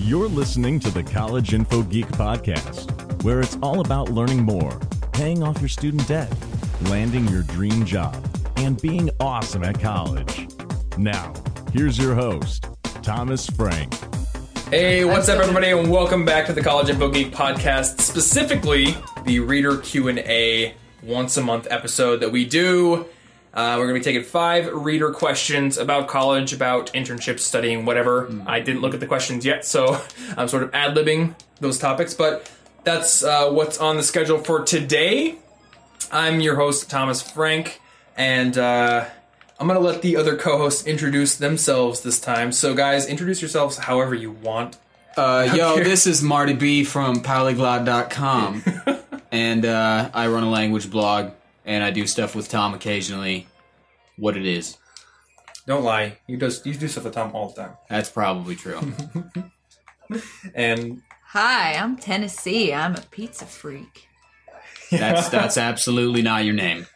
You're listening to the College Info Geek Podcast, where it's all about learning more, paying off your student debt, landing your dream job, and being awesome at college. Now, here's your host, Thomas Frank. Hey, what's up, everybody, and welcome back to the College Info Geek podcast. Specifically, the Reader Q and A once a month episode that we do. Uh, we're going to be taking five reader questions about college, about internships, studying, whatever. I didn't look at the questions yet, so I'm sort of ad libbing those topics, but that's uh, what's on the schedule for today. I'm your host, Thomas Frank, and uh, I'm going to let the other co hosts introduce themselves this time. So, guys, introduce yourselves however you want. Uh, yo, this is Marty B from polyglot.com, and uh, I run a language blog, and I do stuff with Tom occasionally. What it is, Don't lie. You do you do stuff with Tom all the time. that's probably true. And Hi, I'm Tennessee. I'm a pizza freak. That's that's absolutely not your name.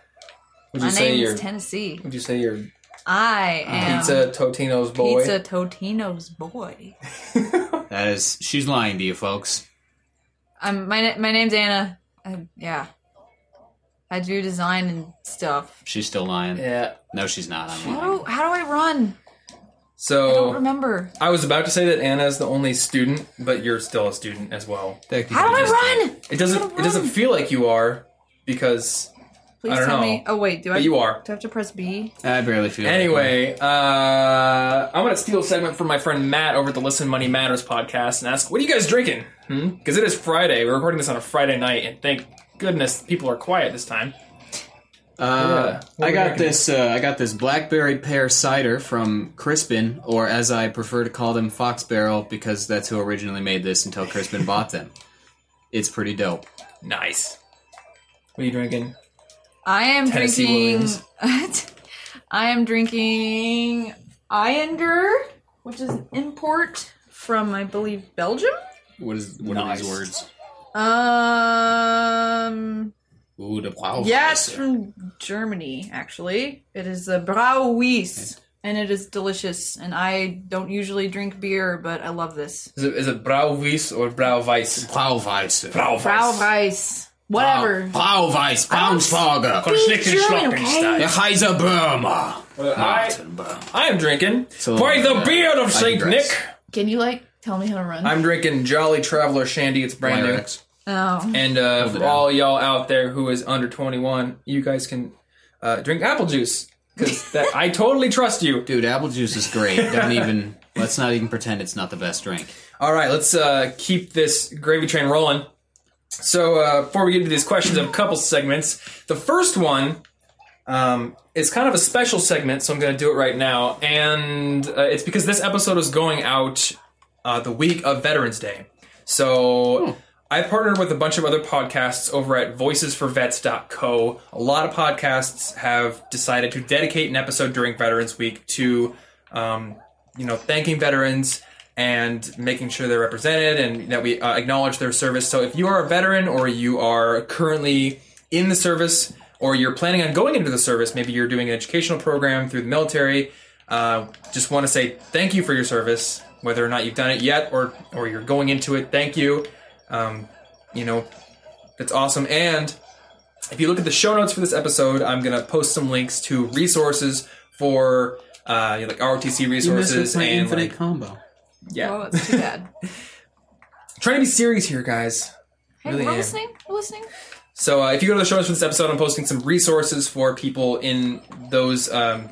would My you say name you're is Tennessee. would you say you're I am pizza Totino's boy? Pizza Totino's boy. That is, she's lying to you, folks. I'm my my name's Anna. Uh, yeah, I do design and stuff. She's still lying. Yeah. No, she's not. I'm How lying. do, how do I run? I don't So remember. I was about to say that Anna is the only student, but you're still a student as well. That could How do I run? It doesn't How it doesn't feel like you are because Please I don't tell know. me. Oh wait, do I? but you are. Do I have to press B? I barely feel. like Anyway, uh, I'm gonna steal a segment from my friend Matt over at the Listen Money Matters podcast and ask, "What are you guys drinking?" Because it is Friday. We're recording this on a Friday night, and thank goodness people are quiet this time. Uh, Yeah. I got this. Uh, I got this blackberry pear cider from Crispin, or as I prefer to call them, Fox Barrel, because that's who originally made this until Crispin bought them. It's pretty dope. Nice. What are you drinking? I am Tennessee drinking. Williams. I am drinking Ayinger, which is an import from, I believe, Belgium. What is what are these words? Um, Ooh, the wow. yeah, it's from Germany. Actually, it is the Brauweiss, and it is delicious. And I don't usually drink beer, but I love this Is it, is it Brauweiss or Brauweiss? Blauweiss. Brauweiss. Whatever. Blauweiss. Braunschlager. Speak German, okay? Der Heiser Burma. I, I am drinking So, by the beard of Saint digress. Nick. Can you like tell me how to run? I'm drinking Jolly Traveler Shandy. It's brand new. oh, And uh, for all y'all out there who is under 21, you guys can uh, drink apple juice because I totally trust you. Dude, apple juice is great. Don't even. Let's not even pretend it's not the best drink. All right, let's uh, keep this gravy train rolling. So uh, before we get into these questions, I have a couple segments. The first one um, is kind of a special segment, so I'm going to do it right now, and uh, it's because this episode is going out uh, the week of Veterans Day. So I've partnered with a bunch of other podcasts over at voicesforvets.co. A lot of podcasts have decided to dedicate an episode during Veterans Week to, um, you know, thanking veterans and making sure they're represented and that we uh, acknowledge their service. So if you are a veteran or you are currently in the service or you're planning on going into the service, maybe you're doing an educational program through the military, uh, just want to say thank you for your service, whether or not you've done it yet or or you're going into it. Thank you. Um, you know, that's awesome. And if you look at the show notes for this episode, I'm gonna post some links to resources for uh, like ROTC resources and like, combo. yeah. oh, that's too bad. Trying to be serious here, guys. Hey, Really we're am. listening. We're listening. So uh, if you go to the show notes for this episode, I'm posting some resources for people in those um,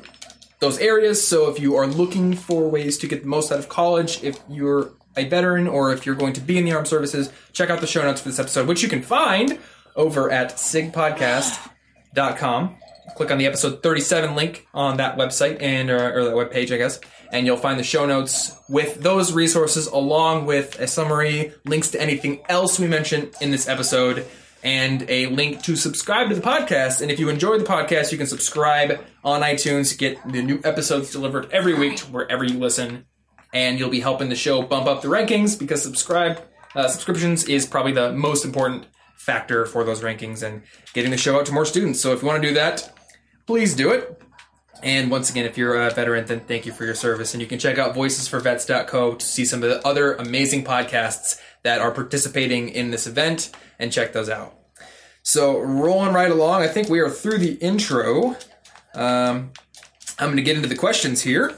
those areas. So if you are looking for ways to get the most out of college, if you're a veteran or if you're going to be in the armed services, check out the show notes for this episode, which you can find over at sigpodcast.com. Click on the episode 37 link on that website and or, or that webpage, I guess, and you'll find the show notes with those resources along with a summary, links to anything else we mentioned in this episode, and a link to subscribe to the podcast. And if you enjoy the podcast, you can subscribe on iTunes to get the new episodes delivered every week to wherever you listen, and you'll be helping the show bump up the rankings because subscribe uh, subscriptions is probably the most important factor for those rankings and getting the show out to more students. So if you want to do that, please do it. And once again, if you're a veteran, then thank you for your service. And you can check out voicesforvets.co to see some of the other amazing podcasts that are participating in this event and check those out. So, rolling right along, I think we are through the intro. Um, I'm going to get into the questions here.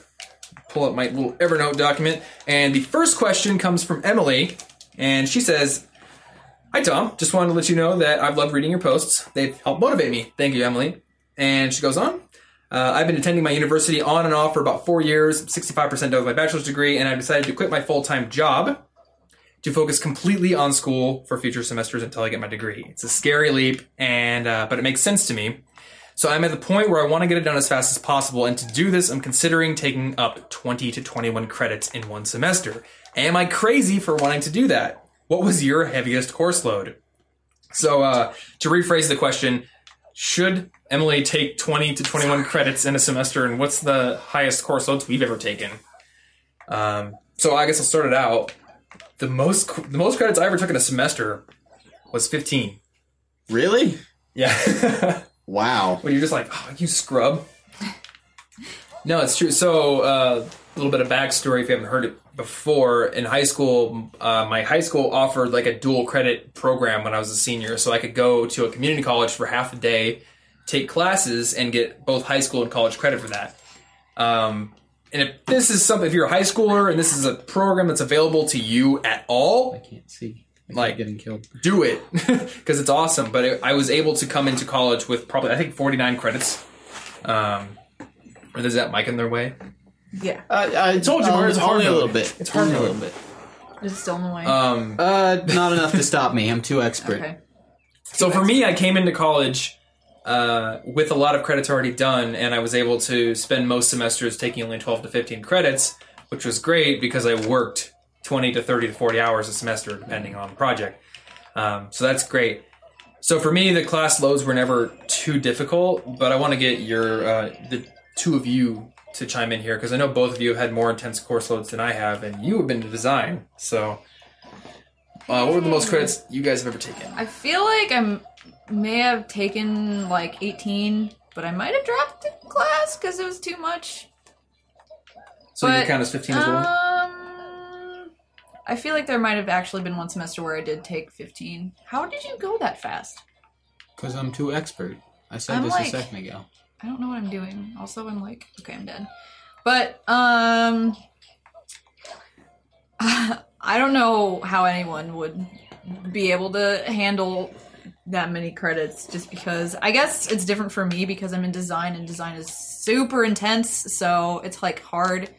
Pull up my little Evernote document. And the first question comes from Emily. And she says, Hi, Tom. Just wanted to let you know that I've loved reading your posts. They've helped motivate me. Thank you, Emily. And she goes on. Uh, I've been attending my university on and off for about four years, 65% done with my bachelor's degree, and I've decided to quit my full time job to focus completely on school for future semesters until I get my degree. It's a scary leap, and uh, but it makes sense to me. So I'm at the point where I want to get it done as fast as possible, and to do this, I'm considering taking up 20 to 21 credits in one semester. Am I crazy for wanting to do that? What was your heaviest course load? So uh, to rephrase the question, should Emily take 20 to 21 credits in a semester, and what's the highest course loads we've ever taken? Um, so I guess I'll start it out. The most the most credits I ever took in a semester was 15. Really? Yeah. Wow. when you're just like, oh, you scrub. No, it's true. So, uh, a little bit of backstory if you haven't heard it before. In high school, uh, my high school offered like a dual credit program when I was a senior, so I could go to a community college for half a day, take classes, and get both high school and college credit for that. Um, and if this is something, if you're a high schooler and this is a program that's available to you at all, I can't see. I Like- getting killed. do it because it's awesome. But it, I was able to come into college with probably I think 49 credits. Um, or is that mic in their way? Yeah. Uh, I told you, Mark, it's hard only a little bit. It's hard Only a little bit. Is it still in the way? Um, Uh, not enough to stop me. I'm too expert. okay. so for me, I came into college uh, with a lot of credits already done, and I was able to spend most semesters taking only 12 to 15 credits, which was great because I worked 20 to 30 to 40 hours a semester, depending on the project. Um, so that's great. So for me, the class loads were never too difficult, but I want to get your uh, the two of you to chime in here because I know both of you have had more intense course loads than I have, and you have been to design. So, uh, what were the most credits you guys have ever taken? I feel like I may have taken like 18, but I might have dropped the class because it was too much. So you But, count as fifteen as well. Um, I feel like there might have actually been one semester where I did take 15. How did you go that fast? Because I'm too expert. I said I'm this like- a second ago. I don't know what I'm doing. Also, I'm like, okay, I'm dead. But um, I don't know how anyone would be able to handle that many credits just because I guess it's different for me because I'm in design and design is super intense, so it's like hard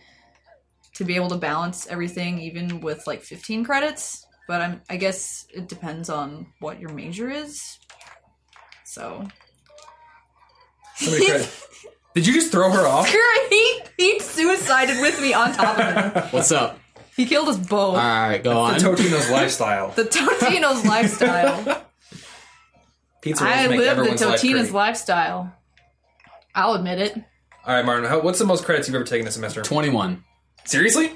to be able to balance everything even with like 15 credits, but I'm I guess it depends on what your major is. So How many? Did you just throw her off? he he suicided with me on top of him. What's up? He killed us both. All right, go on. The Totino's lifestyle. the Totino's lifestyle. Pizza rolls I make live the everyone's life Totino's great. lifestyle. I'll admit it. All right, Martin. How, what's the most credits you've ever taken this semester? 21. Seriously?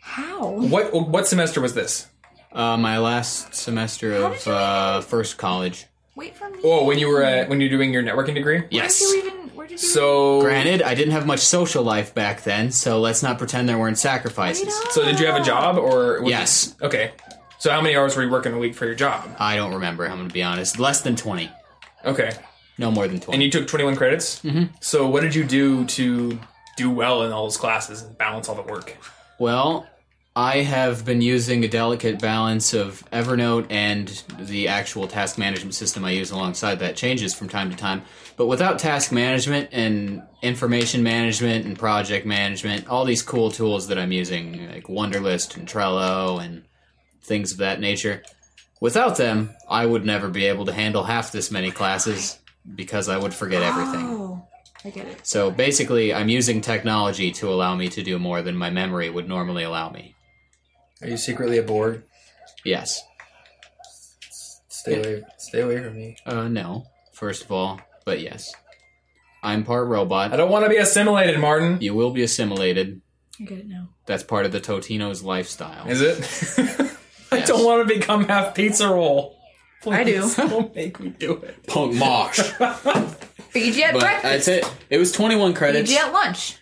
How? What what semester was this? Uh, my last semester How of you uh, first college. Wait for me. Oh, when you were at, when you're doing your networking degree. Where Yes. did you even? Where did you? So Granted, I didn't have much social life back then, so let's not pretend there weren't sacrifices. so did you have a job or was Yes. it- okay. So how many hours were you working a week for your job? I don't remember, I'm going to be honest. Less than 20. Okay. No more than 20. And you took 21 credits. Mm-hmm. So what did you do to do well in all those classes and balance all the work? Well, I have been using a delicate balance of Evernote and the actual task management system I use alongside that changes from time to time. But without task management and information management and project management, all these cool tools that I'm using, like Wunderlist and Trello and things of that nature, without them, I would never be able to handle half this many classes because I would forget everything. Oh, I get it. So basically, I'm using technology to allow me to do more than my memory would normally allow me. Are you secretly a Borg? Yes. Stay away. Stay away from me. Uh, no. First of all, but yes. I'm part robot. I don't want to be assimilated, Martin. You will be assimilated. I get it now. That's part of the Totino's lifestyle. Is it? I Yes. don't want to become half pizza roll. I do. Please Don't make me do it. Punk mosh. Feed you at but breakfast. that's it. It was 21 Feed credits. you at lunch.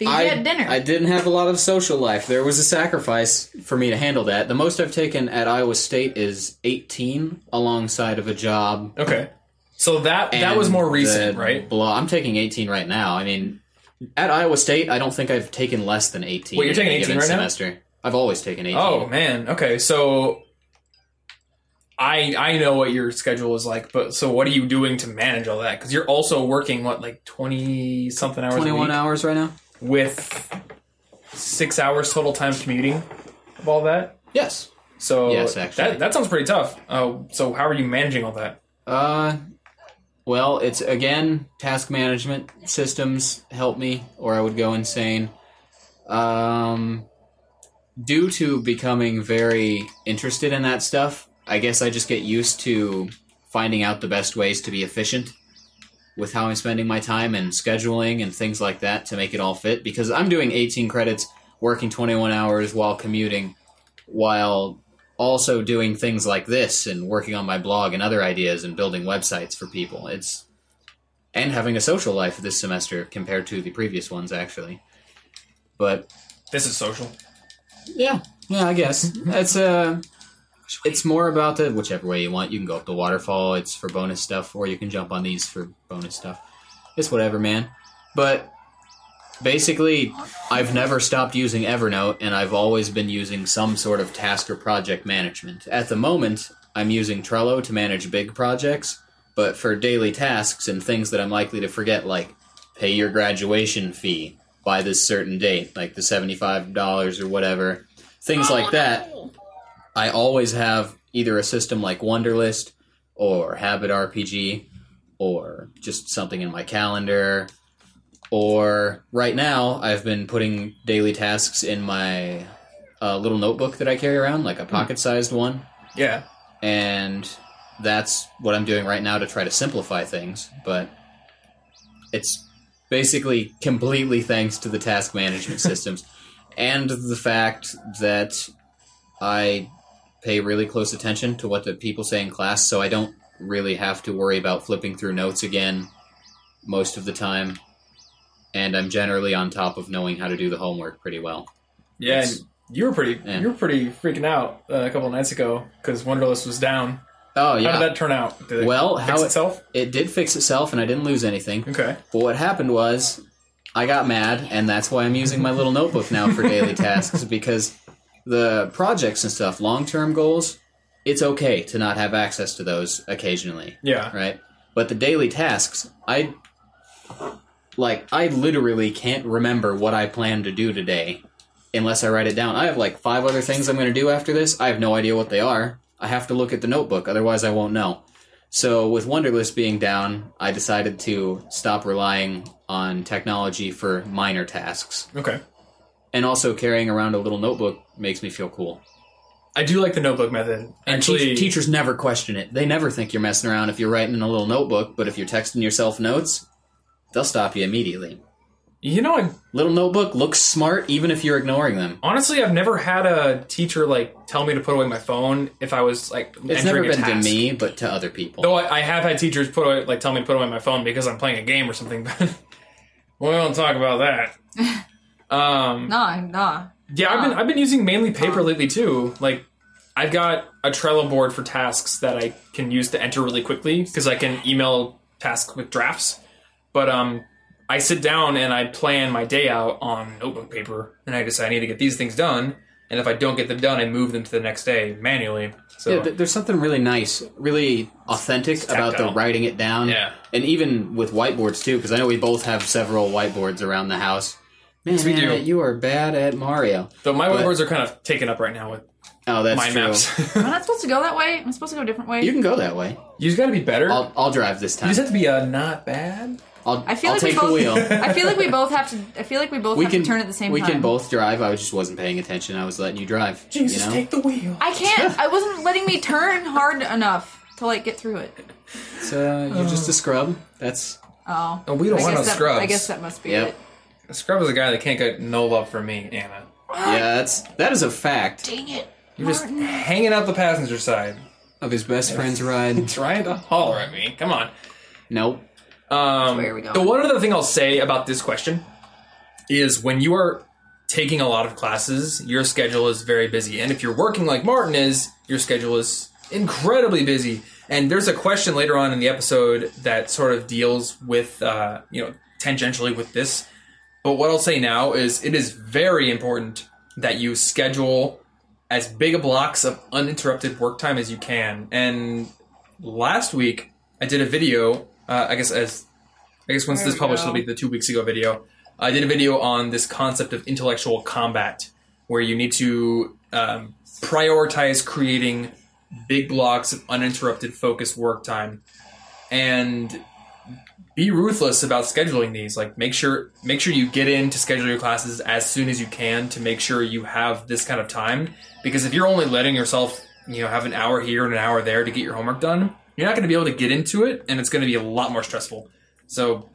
Feed I, you at dinner. I didn't have a lot of social life. There was a sacrifice for me to handle that. The most I've taken at Iowa State is 18 alongside of a job. Okay. So that that was more recent, the right? Blah. I'm taking 18 right now. I mean, at Iowa State, I don't think I've taken less than 18. Wait, you're taking 18 given right now? semester. I've always taken 18. Oh man. Okay. So I I know what your schedule is like, but so what are you doing to manage all that? Because you're also working what like twenty something hours a 21 week hours right now. With six hours total time commuting of all that. Yes. So Yes, actually. that that sounds pretty tough. Oh, so how are you managing all that? Uh, well, it's again task management systems help me, or I would go insane. Um, due to becoming very interested in that stuff, I guess I just get used to finding out the best ways to be efficient with how I'm spending my time and scheduling and things like that to make it all fit. Because I'm doing 18 credits, working 21 hours while commuting, while also doing things like this and working on my blog and other ideas and building websites for people. It's and having a social life this semester compared to the previous ones actually. But This is social. yeah, yeah, I guess it's uh it's more about the whichever way you want. You can go up the waterfall. It's for bonus stuff, or you can jump on these for bonus stuff. It's whatever, man. But basically, I've never stopped using Evernote, and I've always been using some sort of task or project management. At the moment, I'm using Trello to manage big projects, but for daily tasks and things that I'm likely to forget, like pay your graduation fee by this certain date, like the $75 or whatever, things like that. Oh, I always have either a system like Wunderlist or Habit RPG or just something in my calendar. Or right now, I've been putting daily tasks in my uh, little notebook that I carry around, like a pocket sized one. Yeah. And that's what I'm doing right now to try to simplify things. But it's basically completely thanks to the task management systems and the fact that I pay really close attention to what the people say in class, so I don't really have to worry about flipping through notes again most of the time. And I'm generally on top of knowing how to do the homework pretty well. Yeah. And you were pretty Yeah. you were pretty freaking out uh, a couple of nights ago because Wunderlist was down. Oh yeah. How did that turn out? Did it Well, fix how it- itself? it did fix itself, and I didn't lose anything. Okay. But what happened was, I got mad, and that's why I'm using my little notebook now for daily tasks because the projects and stuff, long term goals, it's okay to not have access to those occasionally, Yeah. right? But the daily tasks, I like, I literally can't remember what I plan to do today unless I write it down. I have like five other things I'm going to do after this. I have no idea what they are. I have to look at the notebook, otherwise, I won't know. So, with Wunderlist being down, I decided to stop relying on technology for minor tasks. Okay. And also, carrying around a little notebook makes me feel cool. I do like the notebook method. And Actually, teach- teachers never question it. They never think you're messing around if you're writing in a little notebook, but if you're texting yourself notes, they'll stop you immediately. you know, I, Little notebook looks smart even if you're ignoring them. honestly, I've never had a teacher like tell me to put away my phone if I was like It's entering never a been to me, but to other people. Though I, I have had teachers put away, like tell me to put away my phone because I'm playing a game or something. But we won't talk about that. um, Nah, nah. yeah, I've been. I've been using mainly paper lately too. Like I've got a Trello board for tasks that I can use to enter really quickly because I can email tasks with drafts. But um, I sit down and I plan my day out on notebook paper, and I decide I need to get these things done. And if I don't get them done, I move them to the next day manually. So Yeah, there's something really nice, really authentic about the writing it down. Yeah. And even with whiteboards too, because I know we both have several whiteboards around the house. Man, we do. you are bad at Mario. though my But- whiteboards are kind of taken up right now with Oh, that's mind true. maps. Am I not supposed to go that way? Am I supposed to go a different way? You can go that way. you just got to be better. I'll, I'll drive this time. you just have to be uh, not bad. I'll, I feel I'll like we take the both- wheel. I feel like we both have to. I feel like we both We have can to turn at the same We time. can both drive. I just wasn't paying attention. I was letting you drive. Jesus, you know? take the wheel. I can't. I wasn't letting me turn hard enough to like get through it. So uh, you're just a scrub. That's Oh. Oh, we don't I want guess no that, scrubs. I guess that must be Yep. it. A scrub is a guy that can't get no love from me, Anna. yeah. That's that is a fact Dang it. You're just Martin. hanging out the passenger side, of his best friend's ride. trying to holler at me. Come on. Nope. Um, where we the one other thing I'll say about this question is when you are taking a lot of classes, your schedule is very busy, and if you're working like Martin is, your schedule is incredibly busy. And there's a question later on in the episode that sort of deals with, uh, you know, tangentially with this. But what I'll say now is it is very important that you schedule as big a blocks of uninterrupted work time as you can. And last week I did a video. Uh, I guess as I guess once There this published, go. it'll be the two weeks ago video. I did a video on this concept of intellectual combat, where you need to um, prioritize creating big blocks of uninterrupted focused work time, and be ruthless about scheduling these. Like make sure make sure you get in to schedule your classes as soon as you can to make sure you have this kind of time. Because if you're only letting yourself, you know, have an hour here and an hour there to get your homework done, you're not going to be able to get into it, and it's going to be a lot more stressful. So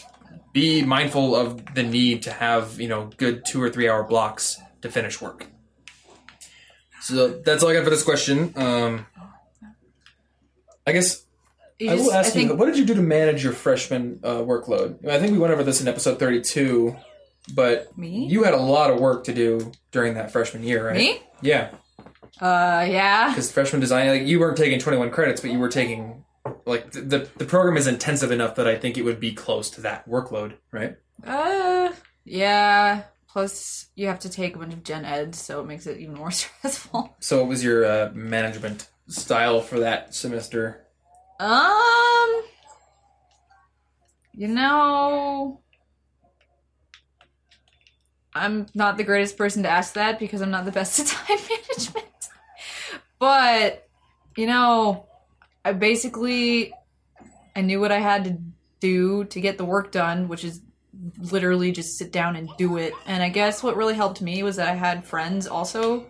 be mindful of the need to have you know good two or three hour blocks to finish work. So that's all I got for this question. Um, I guess You I will just- ask think, you, what did you do to manage your freshman uh, workload? I think we went over this in episode 32, but Me? you had a lot of work to do during that freshman year, right? Me? Yeah, Uh, yeah. because freshman design, like, you weren't taking 21 credits, but you were taking, like, the, the, the program is intensive enough that I think it would be close to that workload, right? Uh, yeah. Plus, you have to take a bunch of gen eds, so it makes it even more stressful. So what was your uh, management style for that semester? Um, you know, I'm not the greatest person to ask that because I'm not the best at time management. But you know, I basically I knew what I had to do to get the work done, which is literally just sit down and do it. And I guess what really helped me was that I had friends also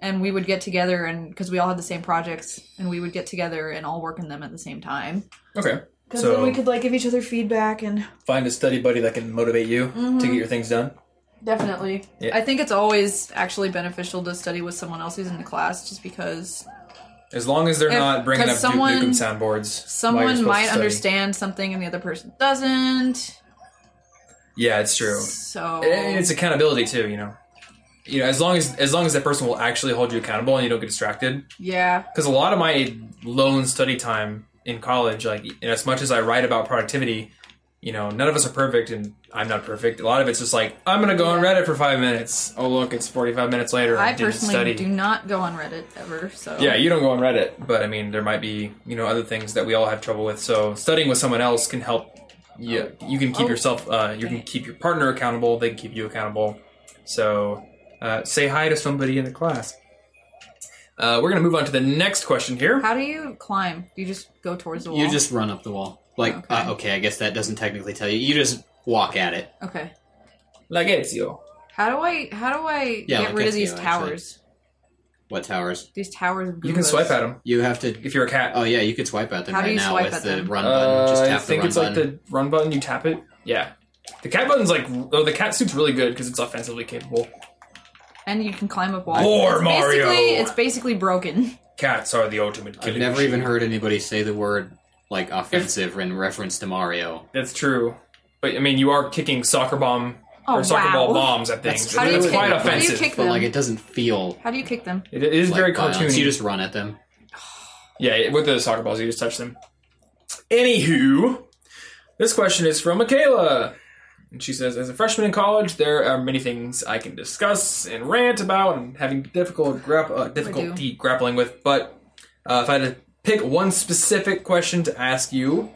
and we would get together and because we all had the same projects and we would get together and all work on them at the same time Okay. because So- then we could like give each other feedback and Find a study buddy that can motivate you to get mm-hmm. your things done. definitely Yeah. i think it's always actually beneficial to study with someone else who's in the class just because As long as they're If- not bringing up 'cause Duke someone- Nukem soundboards. while you're someone supposed to might study. understand something and the other person doesn't Yeah, it's true. so And it's accountability too, you know. You know, as long as as long as that person will actually hold you accountable and you don't get distracted. yeah Because a lot of my lone study time in college, like as much as I write about productivity, you know, none of us are perfect, and I'm not perfect. A lot of it's just like I'm gonna go on Reddit for five minutes. Oh look, it's 45 minutes later. I, i didn't personally study. do not go on reddit ever so Yeah, you don't go on Reddit, but I mean, there might be you know other things that we all have trouble with. So studying with someone else can help. Yeah, you can keep Oh. yourself. Uh, you can keep your partner accountable. They can keep you accountable. So uh, say hi to somebody in the class. Uh, we're gonna move on to the next question here. how do you climb do you just go towards the wall You just run up the wall. Like, Okay. okay. Uh, okay, I guess that doesn't technically tell you. You just walk at it. okay Like Ezio. how do i how do i Yeah, get like rid of Ezio, these actually. towers What towers? these towers of You can swipe at them You have to. if you're a cat. Oh yeah, you could swipe at them How do right you now swipe with at the them? run button. Just Uh, tap I think the run it's button. like the run button. You tap it. Yeah. The cat button's like oh the cat suit's really good because it's offensively capable. And you can climb up walls. More it's Mario! Basically, it's basically broken. Cats are the ultimate I've killing. never machine. even heard anybody say the word like offensive in reference to Mario. That's true. But I mean, you are kicking soccer bomb Oh, or soccer wow. ball bombs at things. That's How do you It's kick- quite how do you offensive. kick- But like, it doesn't feel How do you kick them? It is like very violence. cartoony. You just run at them. Yeah, with the soccer balls, you just touch them. Anywho, this question is from Michaela. And she says, As a freshman in college, there are many things I can discuss and rant about and having difficult grap- uh, difficulty grappling with. But uh, if I had to pick one specific question to ask you,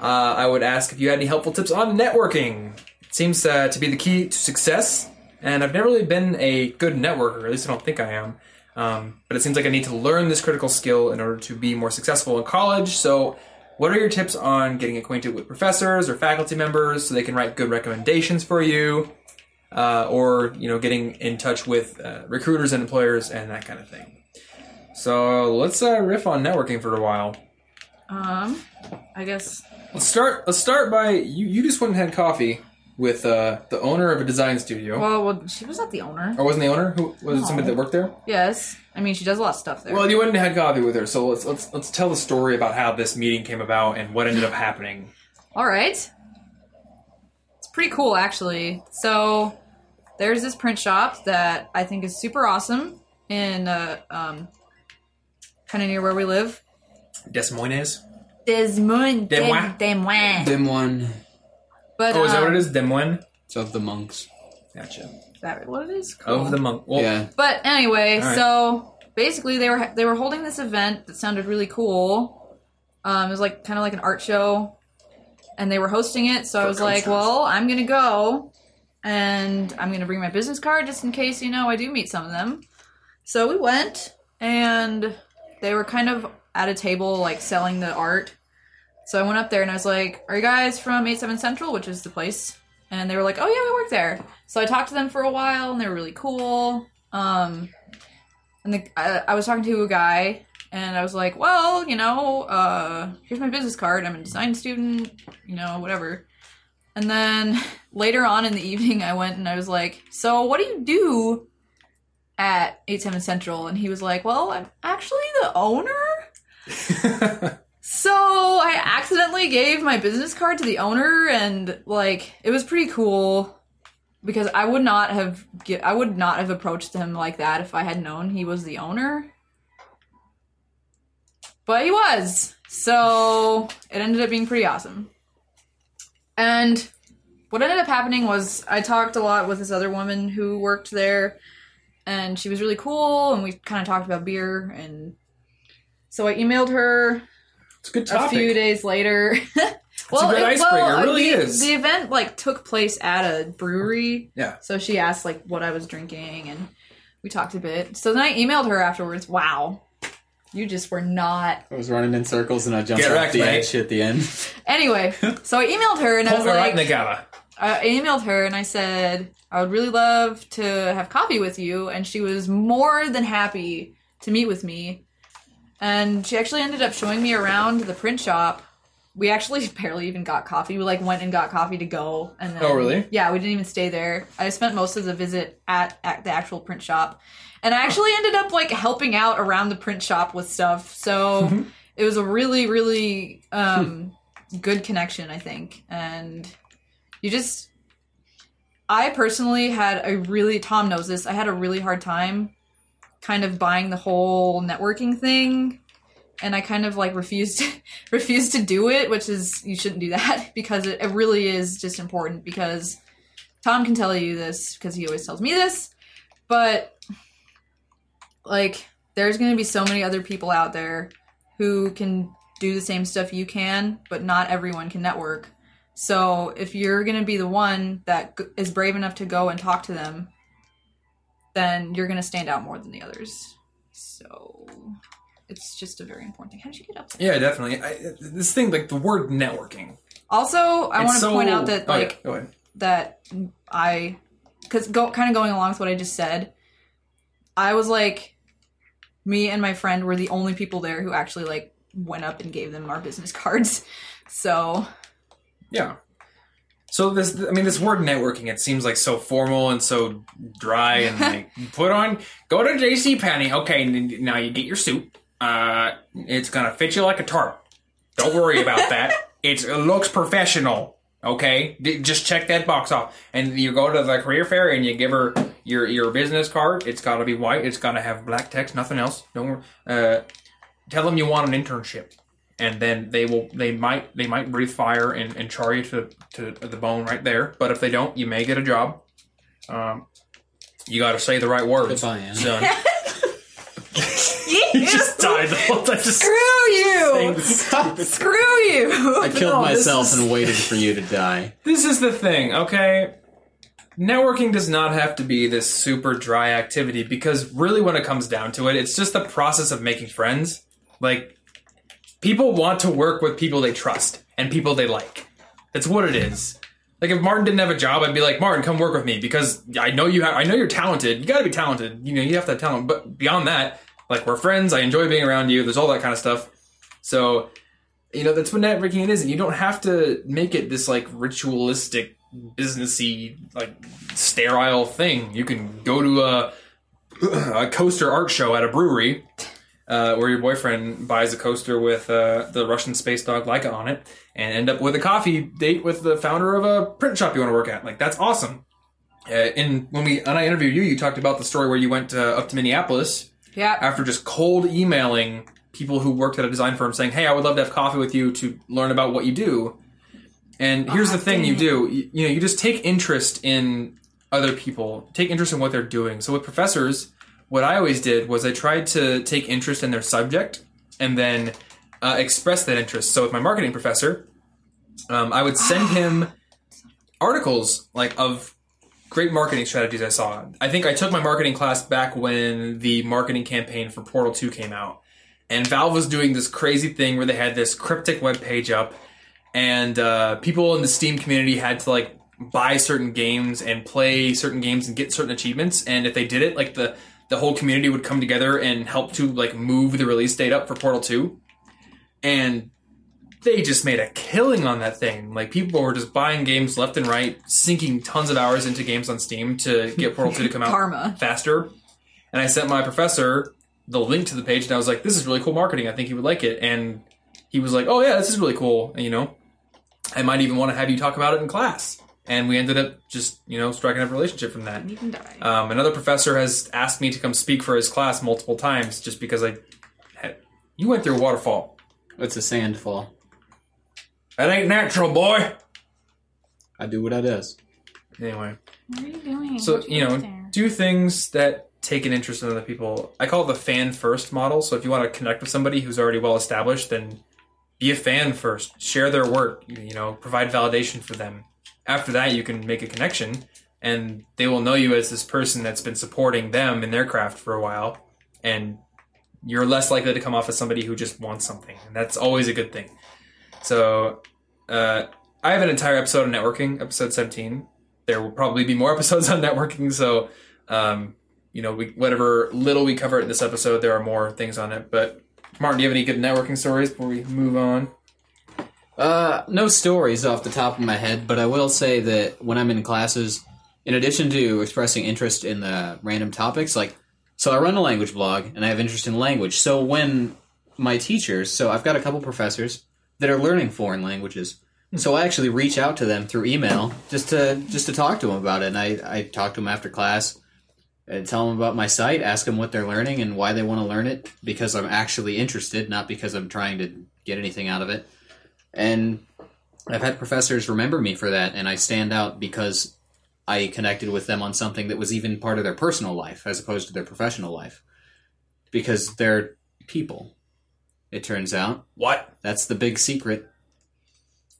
uh, I would ask if you had any helpful tips on networking. It seems uh, to be the key to success, and I've never really been a good networker, at least I don't think I am. Um, but it seems like I need to learn this critical skill in order to be more successful in college. So, what are your tips on getting acquainted with professors or faculty members so they can write good recommendations for you, uh, or you know, getting in touch with uh, recruiters and employers and that kind of thing? So let's uh, riff on networking for a while. Um, I guess. Let's start. Let's start by you. You just went and had coffee with uh, the owner of a design studio. Well, well, she was not the owner. or wasn't the owner? Who was it? Somebody that worked there? Yes, I mean she does a lot of stuff there. Well, you went and had coffee with her. So let's let's let's tell the story about how this meeting came about and what ended up happening. All right. It's pretty cool actually. So there's this print shop that I think is super awesome in uh, um, kind of near where we live. Des Moines. Des Moines. Des Moines. Des Moines. Them one But Oh, is that what um, it is? Des Moines. it's of the monks. Gotcha. Is that what it is? Cool. Of the monk. Well, yeah. But anyway, All right. so basically they were they were holding this event that sounded really cool. Um, it was like kind of like an art show, and they were hosting it. So I was like, well, I'm gonna go, and I'm gonna bring my business card just in case you know I do meet some of them. So we went, and they were kind of at a table like selling the art. So I went up there and I was like, "Are you guys from 87 Central, which is the place?" And they were like, "Oh yeah, we work there." So I talked to them for a while, and they were really cool. Um, and the, I, I was talking to a guy, and I was like, "Well, you know, uh, here's my business card. I'm a design student, you know, whatever." And then later on in the evening, I went and I was like, "So what do you do at 87 Central?" And he was like, "Well, I'm actually the owner." So I accidentally gave my business card to the owner, and like it was pretty cool because I would not have gi- I would not have approached him like that if I had known he was the owner. But he was, so it ended up being pretty awesome. And what ended up happening was I talked a lot with this other woman who worked there, and she was really cool, and we kind of talked about beer and. So I emailed her It's a good a few days later. well, a good icebreaker, it really the, is. The event like took place at a brewery. Yeah. So she asked like what I was drinking, and we talked a bit. So then I emailed her afterwards. Wow, you just were not. I was running in circles and I jumped Get off wrecked, the mate. edge at the end. Anyway, so I emailed her and I was Hold it right like, in the gala. I emailed her and I said I would really love to have coffee with you, and she was more than happy to meet with me. And she actually ended up showing me around the print shop. We actually barely even got coffee. We like went and got coffee to go, and then, Oh, really? Yeah, we didn't even stay there. I spent most of the visit at, at the actual print shop, and I actually ended up like helping out around the print shop with stuff. So it was a really, really um, good connection, I think. And you just, I personally had a really Tom knows this. I had a really hard time kind of buying the whole networking thing and I kind of like refused refused to do it, which is you shouldn't do that because it, it really is just important because Tom can tell you this because he always tells me this, but like there's going to be so many other people out there who can do the same stuff you can, but not everyone can network. So if you're going to be the one that is brave enough to go and talk to them, then you're going to stand out more than the others. So it's just a very important thing. How did you get up there? Yeah, definitely. I, this thing, like the word networking. Also, I want to so- point out that Oh, yeah, like ahead. that I because go kind of going along with what I just said, I was like, me and my friend were the only people there who actually like went up and gave them our business cards. So Yeah. So this, I mean, this word networking, it seems like so formal and so dry and like put on, go to J.C. Penney. Okay, now you get your suit. Uh, it's gonna fit you like a tarp. Don't worry about that. It's, it looks professional. Okay, D- just check that box off, and you go to the career fair and you give her your your business card. It's got to be white. It's got to have black text, nothing else. Don't worry. Uh, tell them you want an internship and then they will they might they might breathe fire and, and char you to, to the bone right there but if they don't you may get a job um, you got to say the right words Goodbye, Anna. son he just died the whole time just screw you, saying stupid screw you. I killed No, this myself is- and waited for you to die. This is the thing, okay? Networking does not have to be this super dry activity because really when it comes down to it, it's just the process of making friends. Like people want to work with people they trust and people they like. That's what it is. Like if Martin didn't have a job, I'd be like, Martin, come work with me because I know you have I know you're talented. You got to be talented. You know, you have to have talent. But beyond that, like we're friends, I enjoy being around you. There's all that kind of stuff. So you know that's what networking is, and you don't have to make it this like ritualistic businessy like sterile thing you can go to a, a coaster art show at a brewery uh, where your boyfriend buys a coaster with uh, the Russian space dog Laika on it, and end up with a coffee date with the founder of a print shop you want to work at. Like that's awesome. Uh, and when we and I interviewed you, you talked about the story where you went uh, up to Minneapolis Yeah. after just cold emailing people who worked at a design firm saying, "Hey, I would love to have coffee with you to learn about what you do." And here's the thing: you do you, you know you just take interest in other people, take interest in what they're doing. So with professors, what I always did was I tried to take interest in their subject and then uh, express that interest. So with my marketing professor, um, I would send him articles like of great marketing strategies I saw. I think I took my marketing class back when the marketing campaign for Portal 2 came out. And Valve was doing this crazy thing where they had this cryptic web page up and uh, people in the Steam community had to like buy certain games and play certain games and get certain achievements and if they did it like the the whole community would come together and help to like move the release date up for Portal 2 and they just made a killing on that thing. Like people were just buying games left and right, sinking tons of hours into games on Steam to get Portal 2 to come out Karma. faster. And I sent my professor the link to the page, and I was like, "This is really cool marketing. I think he would like it." And he was like, "Oh yeah, this is really cool." And, you know, I might even want to have you talk about it in class. And we ended up just you know striking up a relationship from that. You can die. Um, another professor has asked me to come speak for his class multiple times just because I. Had, you went through a waterfall. It's a sandfall. That ain't natural, boy. I do what I does. Anyway, what are you doing? so What'd you know, there? do things that take an interest in other people. I call it the fan first model. So if you want to connect with somebody who's already well established, then be a fan first. Share their work. You you know, provide validation for them. After that, you can make a connection, and they will know you as this person that's been supporting them in their craft for a while, and you're less likely to come off as somebody who just wants something, and that's always a good thing. So, uh, I have an entire episode on networking, episode 17. There will probably be more episodes on networking, so um, you know, we, whatever little we cover in this episode, there are more things on it. But Martin, do you have any good networking stories before we move on? Uh, no stories off the top of my head, but I will say that when I'm in classes, in addition to expressing interest in the random topics, like, so I run a language blog and I have interest in language. So when my teachers, so I've got a couple professors that are learning foreign languages. So I actually reach out to them through email just to just to talk to them about it. And I, I talk to them after class, and tell them about my site, ask them what they're learning and why they want to learn it because I'm actually interested, not because I'm trying to get anything out of it. And I've had professors remember me for that, and I stand out because I connected with them on something that was even part of their personal life as opposed to their professional life. Because they're people, it turns out. What? That's the big secret.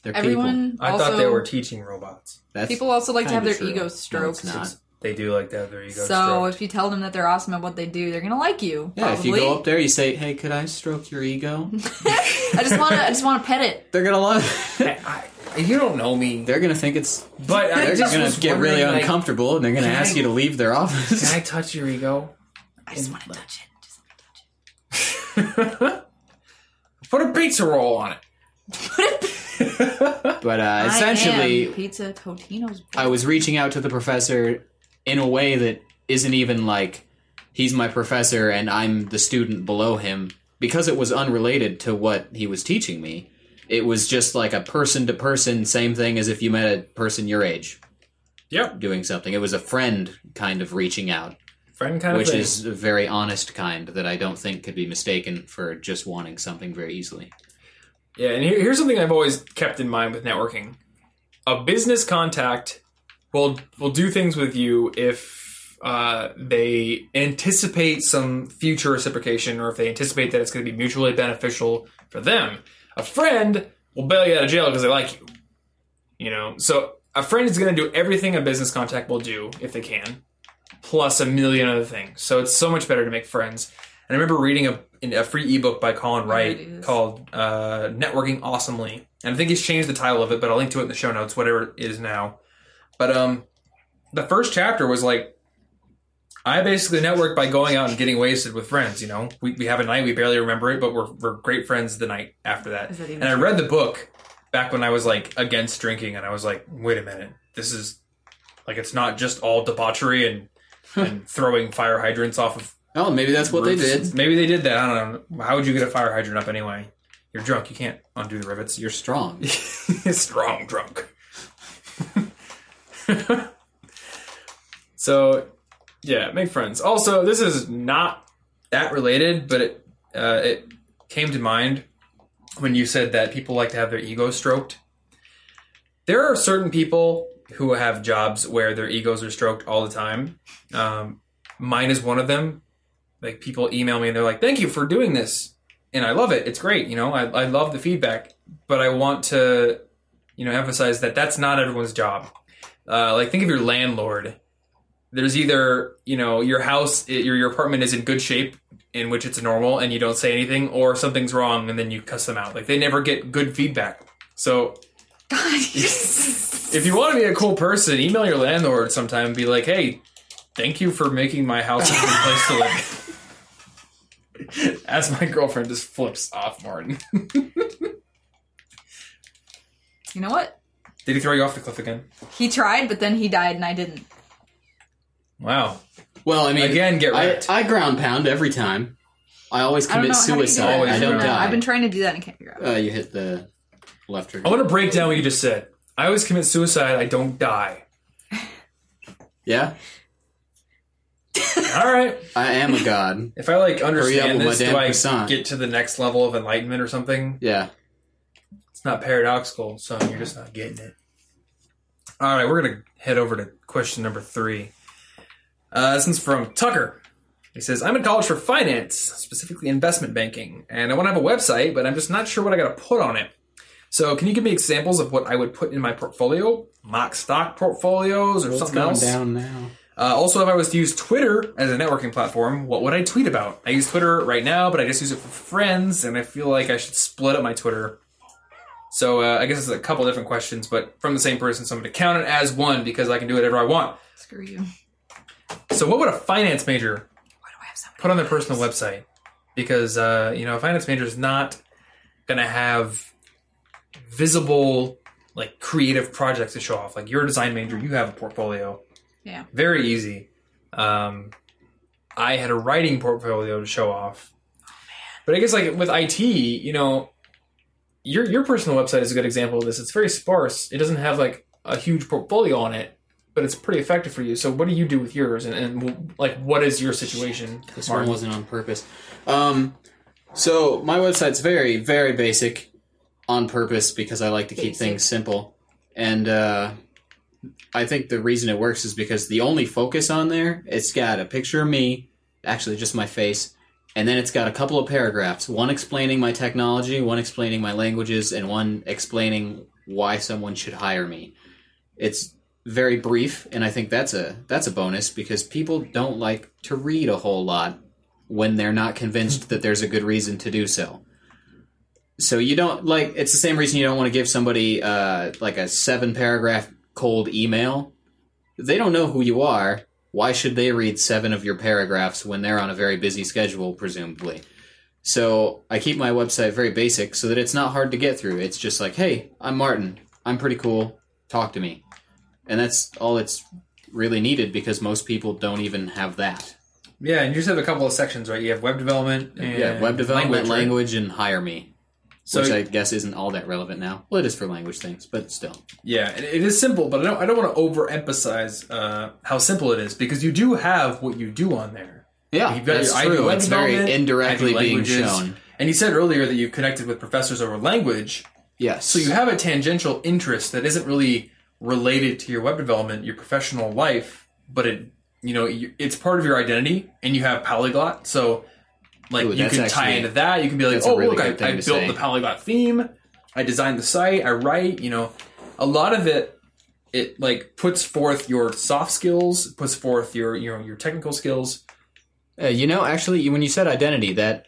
They're people. Everyone I also, thought they were teaching robots. That's people also like to have their true. ego No, stroked. it's not. They do like to have their ego so stroked. if you tell them that they're awesome at what they do, they're gonna like you. Yeah, if you go up there, you say, "Hey, could I stroke your ego?" I just want to. I just want to pet it. They're gonna love. it. I, I, you don't know me, They're gonna think it's. but I They're just gonna get really like, uncomfortable, and they're gonna ask I- you to leave their office. Can I touch your ego? I just want to touch it. Just touch it. Put a pizza roll on it. But uh, I essentially, am pizza Totino's. I was reaching out to the professor in a way that isn't even like he's my professor and I'm the student below him because it was unrelated to what he was teaching me. It was just like a person to person, same thing as if you met a person your age Yep, doing something. It was a friend kind of reaching out, friend kind which is a very honest kind that I don't think could be mistaken for just wanting something very easily. Yeah, and here, here's something I've always kept in mind with networking: a business contact will will do things with you if uh, they anticipate some future reciprocation, or if they anticipate that it's going to be mutually beneficial for them. A friend will bail you out of jail because they like you. You know, so a friend is going to do everything a business contact will do if they can, plus a million other things. So it's so much better to make friends. And I remember reading a, in a free ebook by Colin Wright called uh, "Networking Awesomely," and I think he's changed the title of it, but I'll link to it in the show notes, whatever it is now. But um, the first chapter was like, I basically networked by going out and getting wasted with friends. You know, we, we have a night, we barely remember it, but we're we're great friends the night after that. Is that even And I read the book back when I was like against drinking, and I was like, wait a minute, this is like it's not just all debauchery and and throwing fire hydrants off of Oh, maybe that's what they did. Maybe they did that. I don't know. How would you get a fire hydrant up anyway? You're drunk. You can't undo the rivets. You're strong. strong drunk. so, yeah, make friends. Also, this is not that related, but it uh, it came to mind when you said that people like to have their ego stroked. There are certain people who have jobs where their egos are stroked all the time. Um, mine is one of them. Like people email me and they're like, "Thank you for doing this," and I love it. It's great. You know, I, I love the feedback, but I want to, you know, emphasize that that's not everyone's job. Uh, like think of your landlord. There's either you know your house, your your apartment is in good shape, in which it's normal, and you don't say anything, or something's wrong, and then you cuss them out. Like they never get good feedback. So if you want to be a cool person, email your landlord sometime and be like, "Hey, thank you for making my house a good place to live." As my girlfriend just flips off Martin. You know what? Did he throw you off the cliff again? He tried, but then he died, and I didn't. Wow. Well, I mean, Again, get I, wrecked. I ground pound every time. I always I don't commit know how do do suicide. that? I don't don't know. die. I've been trying to do that and can't figure out. uh, you hit the left trigger. I want to break down what you just said. I always commit suicide. I don't die. yeah, All right. I am a god. If I like Hurry up understand with my this, damn do I croissant. get to the next level of enlightenment or something? Yeah. It's not paradoxical, so you're just not getting it. All right, we're gonna head over to question number three. Uh, this one's from Tucker. He says, "I'm in college for finance, specifically investment banking, and I want to have a website, but I'm just not sure what I got to put on it. So, can you give me examples of what I would put in my portfolio, mock stock portfolios, or What's something else? down now? Uh, also, if I was to use Twitter as a networking platform, what would I tweet about? I use Twitter right now, but I just use it for friends, and I feel like I should split up my Twitter. So uh, I guess it's a couple different questions, but from the same person, so I'm going to count it as one because I can do whatever I want. Screw you. So, what would a finance major Why do I have put on their personal website? Because uh, you know, a finance major is not going to have visible, like creative projects to show off. Like you're a design major, you have a portfolio. Yeah. very easy. Um, I had a writing portfolio to show off. Oh, man. but I guess like with IT, you know, your your personal website is a good example of this. It's very sparse. It doesn't have like a huge portfolio on it, but it's pretty effective for you. So what do you do with yours, and, and like what is your situation? This Martin? one wasn't on purpose. Um, so my website's very, very basic on purpose because I like to keep Basic. things simple. And uh, I think the reason it works is because the only focus on there, it's got a picture of me, actually just my face, and then it's got a couple of paragraphs. One explaining my technology, one explaining my languages, and one explaining why someone should hire me. It's very brief, and I think that's a that's a bonus because people don't like to read a whole lot when they're not convinced that there's a good reason to do so. So you don't like it's the same reason you don't want to give somebody uh, like a seven paragraph cold email. They don't know who you are. Why should they read seven of your paragraphs when they're on a very busy schedule, presumably? So I keep my website very basic so that it's not hard to get through. It's just like, hey, I'm Martin. I'm pretty cool. Talk to me. And that's all it's really needed because most people don't even have that. Yeah, and you just have a couple of sections, right? You have web development, and yeah, web development, language, language, and hire me. So which I guess isn't all that relevant now. Well, it is for language things, but still. Yeah, it it is simple, but I don't. I don't want to overemphasize uh, how simple it is because you do have what you do on there. Yeah, You've got that's your true. It's very indirectly being shown. And you said earlier that you've connected with professors over language, Yes. so you have a tangential interest that isn't really related to your web development, your professional life, but it, you know, it's part of your identity, and you have polyglot, so like Ooh, you that's can tie actually- into that. You can be like, oh, really look, I, I built say. the polyglot theme, I designed the site, I write. You know, a lot of it, it like puts forth your soft skills, puts forth your you know your technical skills. Uh, you know, actually, when you said identity, that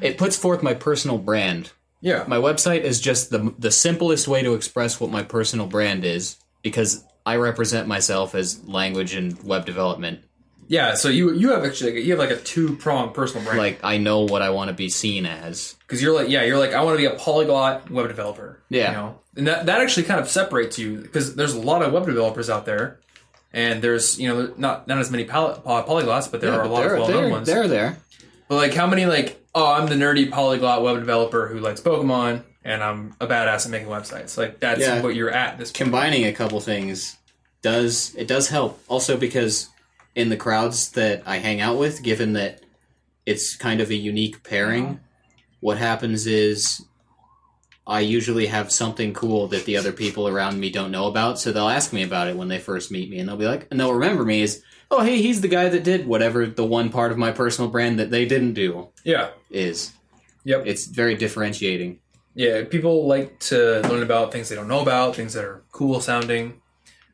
it puts forth my personal brand. Yeah, My website is just the the simplest way to express what my personal brand is because I represent myself as language and web development. Yeah. So you you have actually you have like a two prong personal brand. Like I know what I want to be seen as. because you're like yeah you're like i want to be a polyglot web developer Yeah. you know and that, that actually kind of separates you because there's a lot of web developers out there and there's you know not not as many poly- poly- polyglots, but there Yeah, are a lot of well known ones. They're there. But like, how many like, oh, I'm the nerdy polyglot web developer who likes Pokemon, and I'm a badass at making websites. Like that's Yeah. what you're at this point. combining a couple things does it does help also because in the crowds that i hang out with given that it's kind of a unique pairing what happens is i usually have something cool that the other people around me don't know about so they'll ask me about it when they first meet me and they'll be like and they'll remember me as oh hey he's the guy that did whatever the one part of my personal brand that they didn't do Yeah. is Yep. it's very differentiating Yeah, people like to learn about things they don't know about, things that are cool sounding.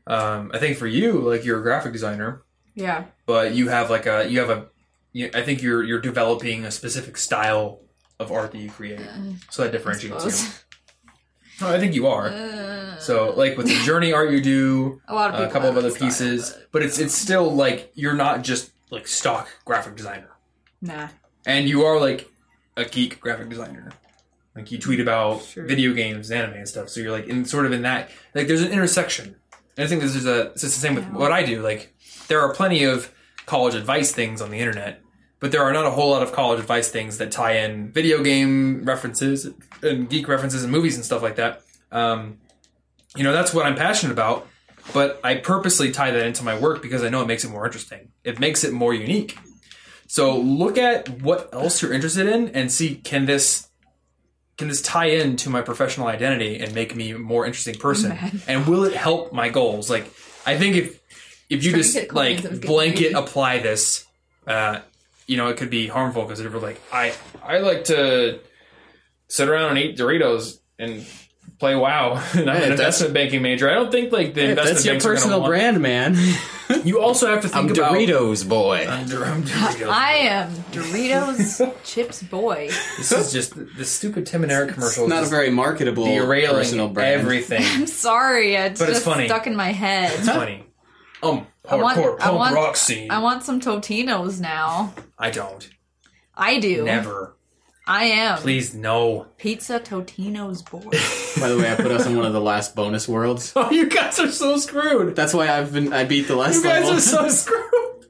Um, I think for you, like you're a graphic designer, Yeah. but you have like a you have a. You, I think you're you're developing a specific style of art that you create, so that differentiates you. No, I think you are. Uh, So, like with the journey art you do, a lot of a couple of other pieces, but but it's it's still like you're not just like stock graphic designer, Nah. and you are like a geek graphic designer. Like you tweet about Sure. video games, anime, and stuff. So you're like in sort of in that like there's an intersection. And I think this is a it's the same with what I do. Like there are plenty of college advice things on the internet, but there are not a whole lot of college advice things that tie in video game references and geek references and movies and stuff like that. Um, you know, that's what I'm passionate about. But I purposely tie that into my work because I know it makes it more interesting. It makes it more unique. So look at what else you're interested in and see can this can this tie into my professional identity and make me a more interesting person? And will it help my goals? Like I think if if you just get clients that was like blanket apply this, uh, you know, it could be harmful because they're like I I like to sit around and eat Doritos and play WoW. and I'm Hey, an that's- investment banking major. I don't think like the investment that's your banks are gonna personal brand man You also have to think i'm about doritos boy I'm, I'm Doritos. I am Doritos Chips Boy. This is just the stupid Tim and Eric commercial. not a very marketable derailing personal brand. everything. I'm sorry, it's But it's funny. stuck in my head. It's funny. Um, I want- hardcore I punk want- rock scene. I want some Totinos now. I don't. I do. Never. I am. Please, no. Pizza Totino's boy. By the way, I put us in one of the last bonus worlds. Oh, you guys are so screwed. That's why I've been I beat the last You guys level. are so screwed.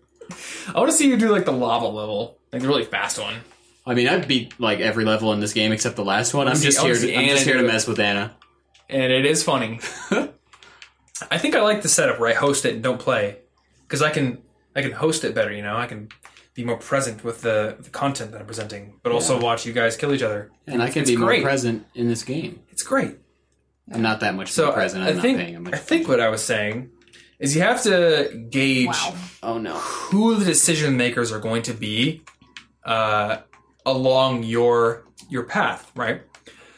I want to see you do like the lava level, like the really fast one. I mean, I've beat like every level in this game except the last one. I'm see- just I wanna here. see To, I'm just here to mess with Anna. and it is funny. I think I like the setup where I host it and don't play, because I can I can host it better. You know, I can be more present with the, the content that I'm presenting, but also watch you guys kill each other. And I can It's be great. more present in this game. It's great. I'm not that much So more present. I, I'm I not think paying much. I think what I was saying is you have to gauge Wow. oh no. who the decision makers are going to be uh, along your your path, right?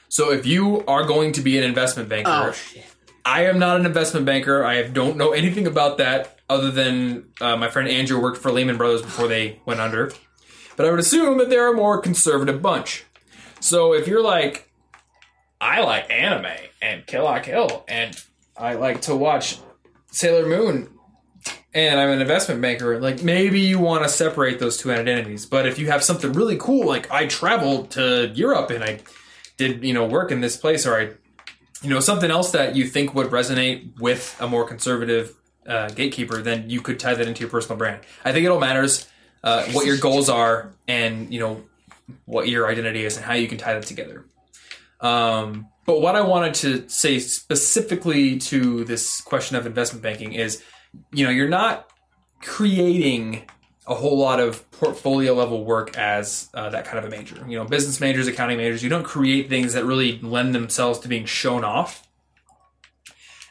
So if you are going to be an investment banker, Oh shit. I am not an investment banker. I don't know anything about that other than uh, my friend Andrew worked for Lehman Brothers before they went under. But I would assume that they're a more conservative bunch. So if you're like, I like anime and Kill la Kill, and I like to watch Sailor Moon, and I'm an investment banker, like maybe you want to separate those two identities. But if you have something really cool, like I traveled to Europe and I did, you know, work in this place, or I you know something else that you think would resonate with a more conservative uh, gatekeeper, then you could tie that into your personal brand. I think it all matters uh, what your goals are and you know what your identity is and how you can tie that together. Um, but what I wanted to say specifically to this question of investment banking is, you know, you're not creating a whole lot of portfolio level work as uh, that kind of a major. You know, business majors, accounting majors, you don't create things that really lend themselves to being shown off.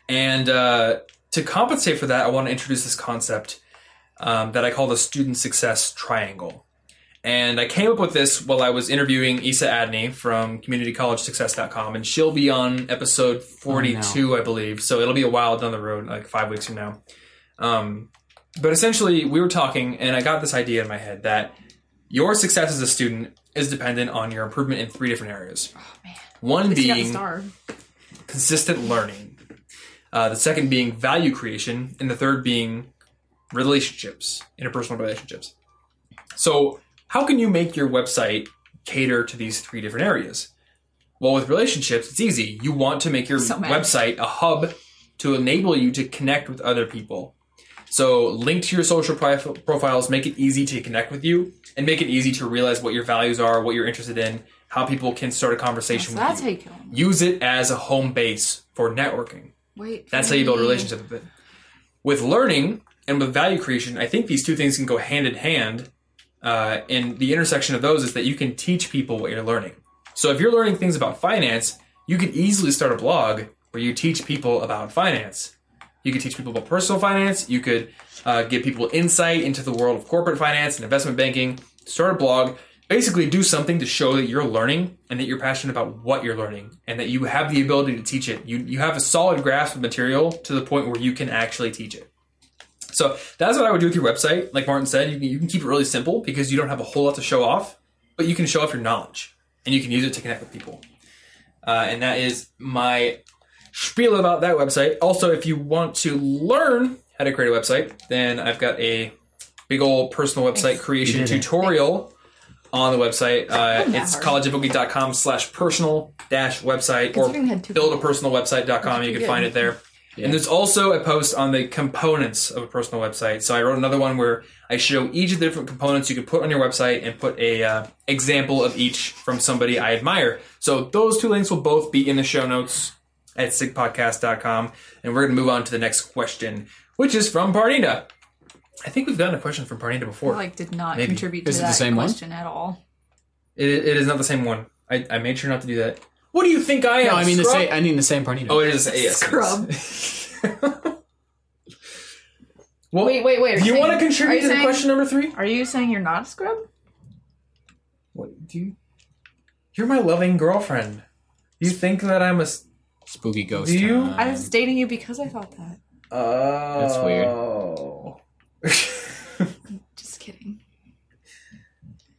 And uh, to compensate for that, I want to introduce this concept um, that I call the student success triangle. And I came up with this while I was interviewing Isa Adney from communitycollegesuccess.com, and she'll be on episode 42, I believe. So it'll be a while down the road, like five weeks from now. Um, but essentially, we were talking, and I got this idea in my head that your success as a student is dependent on your improvement in three different areas. One got the being consistent learning, uh, the second being value creation, and the third being relationships, interpersonal relationships. So, how can you make your website cater to these three different areas? Well, with relationships, it's easy. You want to make your So website a hub to enable you to connect with other people. So link to your social profi- profiles, make it easy to connect with you, and make it easy to realize what your values are, what you're interested in, how people can start a conversation So with that's you. how you. Use it as a home base for networking. Wait. That's how you build a me. relationship with it. With learning and with value creation, I think these two things can go hand in hand. Uh, and the intersection of those is that you can teach people what you're learning. So if you're learning things about finance, you could easily start a blog where you teach people about finance. You could teach people about personal finance. You could uh, give people insight into the world of corporate finance and investment banking. Start a blog. Basically, do something to show that you're learning and that you're passionate about what you're learning and that you have the ability to teach it. You, you have a solid grasp of material to the point where you can actually teach it. So that's what I would do with your website. Like Martin said, you can, you can keep it really simple because you don't have a whole lot to show off, but you can show off your knowledge and you can use it to connect with people. Uh, and that is my spiel about that website. Also, if you want to learn how to create a website, then I've got a big old personal website creation did it. tutorial on the website. Uh, Wasn't that it's hard. collegeinfogeek.com slash personal dash website or Considering I had two- buildapersonalwebsite.com. You can Good. find it there. And there's also a post on the components of a personal website. So I wrote another one where I show each of the different components you can put on your website and put a uh, example of each from somebody I admire. So those two links will both be in the show notes at sigpodcast.com. And we're going to move on to the next question, which is from Parnita. I think we've gotten a question from Parnita before. like did not Maybe. contribute to Is it that the same one? question at all. it, it is not the same one. I, I made sure not to do that. What do you think I am? No, I mean the scrub? same. I mean the same Parnito. Oh, it is. Yes, Scrub. well, Wait, wait, wait. Do you saying- want to contribute to the saying- question number three? Are you saying you're not a scrub? What do you? You're my loving girlfriend. You think that I'm a? S- Spooky ghost. Do you? time. I was dating you because I thought that. Oh, That's weird. Oh. Just kidding.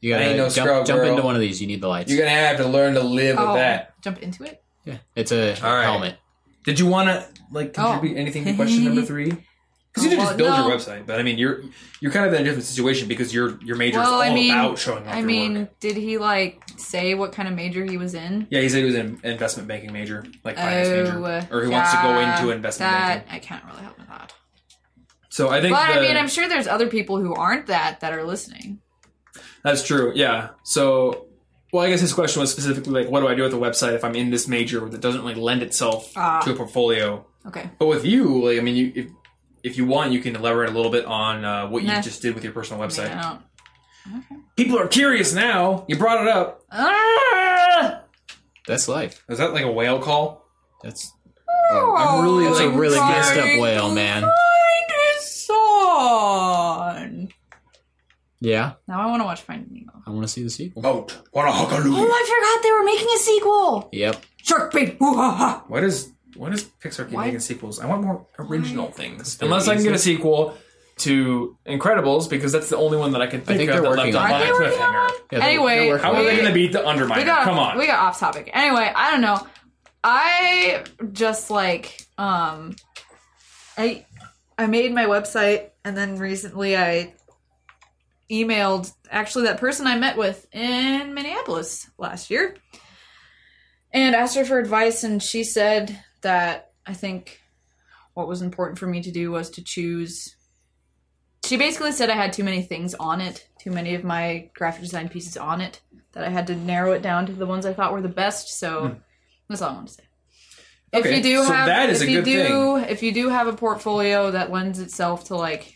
You I gotta ain't no jump, scrub, jump girl. into one of these. You need the lights. You're gonna have to learn to live Oh, with that. jump into it. yeah, it's a All right. helmet. Did you want to like contribute oh. anything to question number three? Because you Oh, did just build no. your website, but I mean, you're you're kind of in a different situation because your your major is Well, all I mean, about showing off I mean, work. did he like say what kind of major he was in? Yeah, he said he was an investment banking major, like finance major, uh, or he wants to go into investment that, banking. I can't really help with that. So I think But I mean, I'm sure there's other people who aren't that that are listening. That's true. Yeah. So, well, I guess his question was specifically like, what do I do with the website if I'm in this major that doesn't really lend itself Ah. to a portfolio? Okay. But with you, like, I mean, you if if you want, you can elaborate a little bit on uh, what you Nah. just did with your personal website. I don't. People are curious now. You brought it up. Ah! That's life. Is that like a whale call? That's I'm really That's a like really trying messed up to whale, man. Find his son. yeah. Now I want to watch Finding Nemo. I want to see the sequel. Boat. What a Oh. I forgot they were making a sequel. Yep. Shark bait. Ooh, ha, ha. What is what is Pixar keep Why- making sequels? I want more original things. Unless I can get a sequel to Incredibles, because that's the only one that I can think, think of they're that working left on off it. Aren't they working on cliffhanger. Yeah, they're- anyway, they're working How are they it. going to beat the Underminer? we got Come on. we got off topic. Anyway, I don't know. I just like um, I I made my website and then recently I emailed actually that person I met with in Minneapolis last year and asked her for advice and she said that I think what was important for me to do was to choose she basically said I had too many things on it, too many of my graphic design pieces on it, that I had to narrow it down to the ones I thought were the best. So that's all I want to say. If Hmm. You do so have, if a you do, if you do have a portfolio that lends itself to like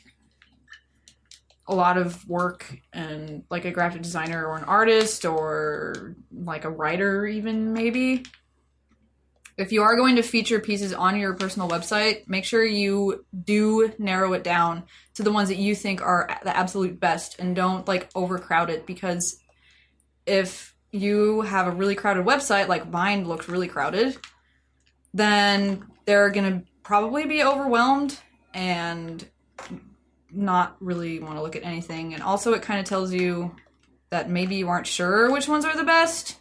a lot of work and like a graphic designer or an artist or like a writer even maybe if you are going to feature pieces on your personal website make sure you do narrow it down to the ones that you think are the absolute best and don't like overcrowd it because if you have a really crowded website like mine looked really crowded then they're going to probably be overwhelmed and not really want to look at anything. And also, it kind of tells you that maybe you aren't sure which ones are the best.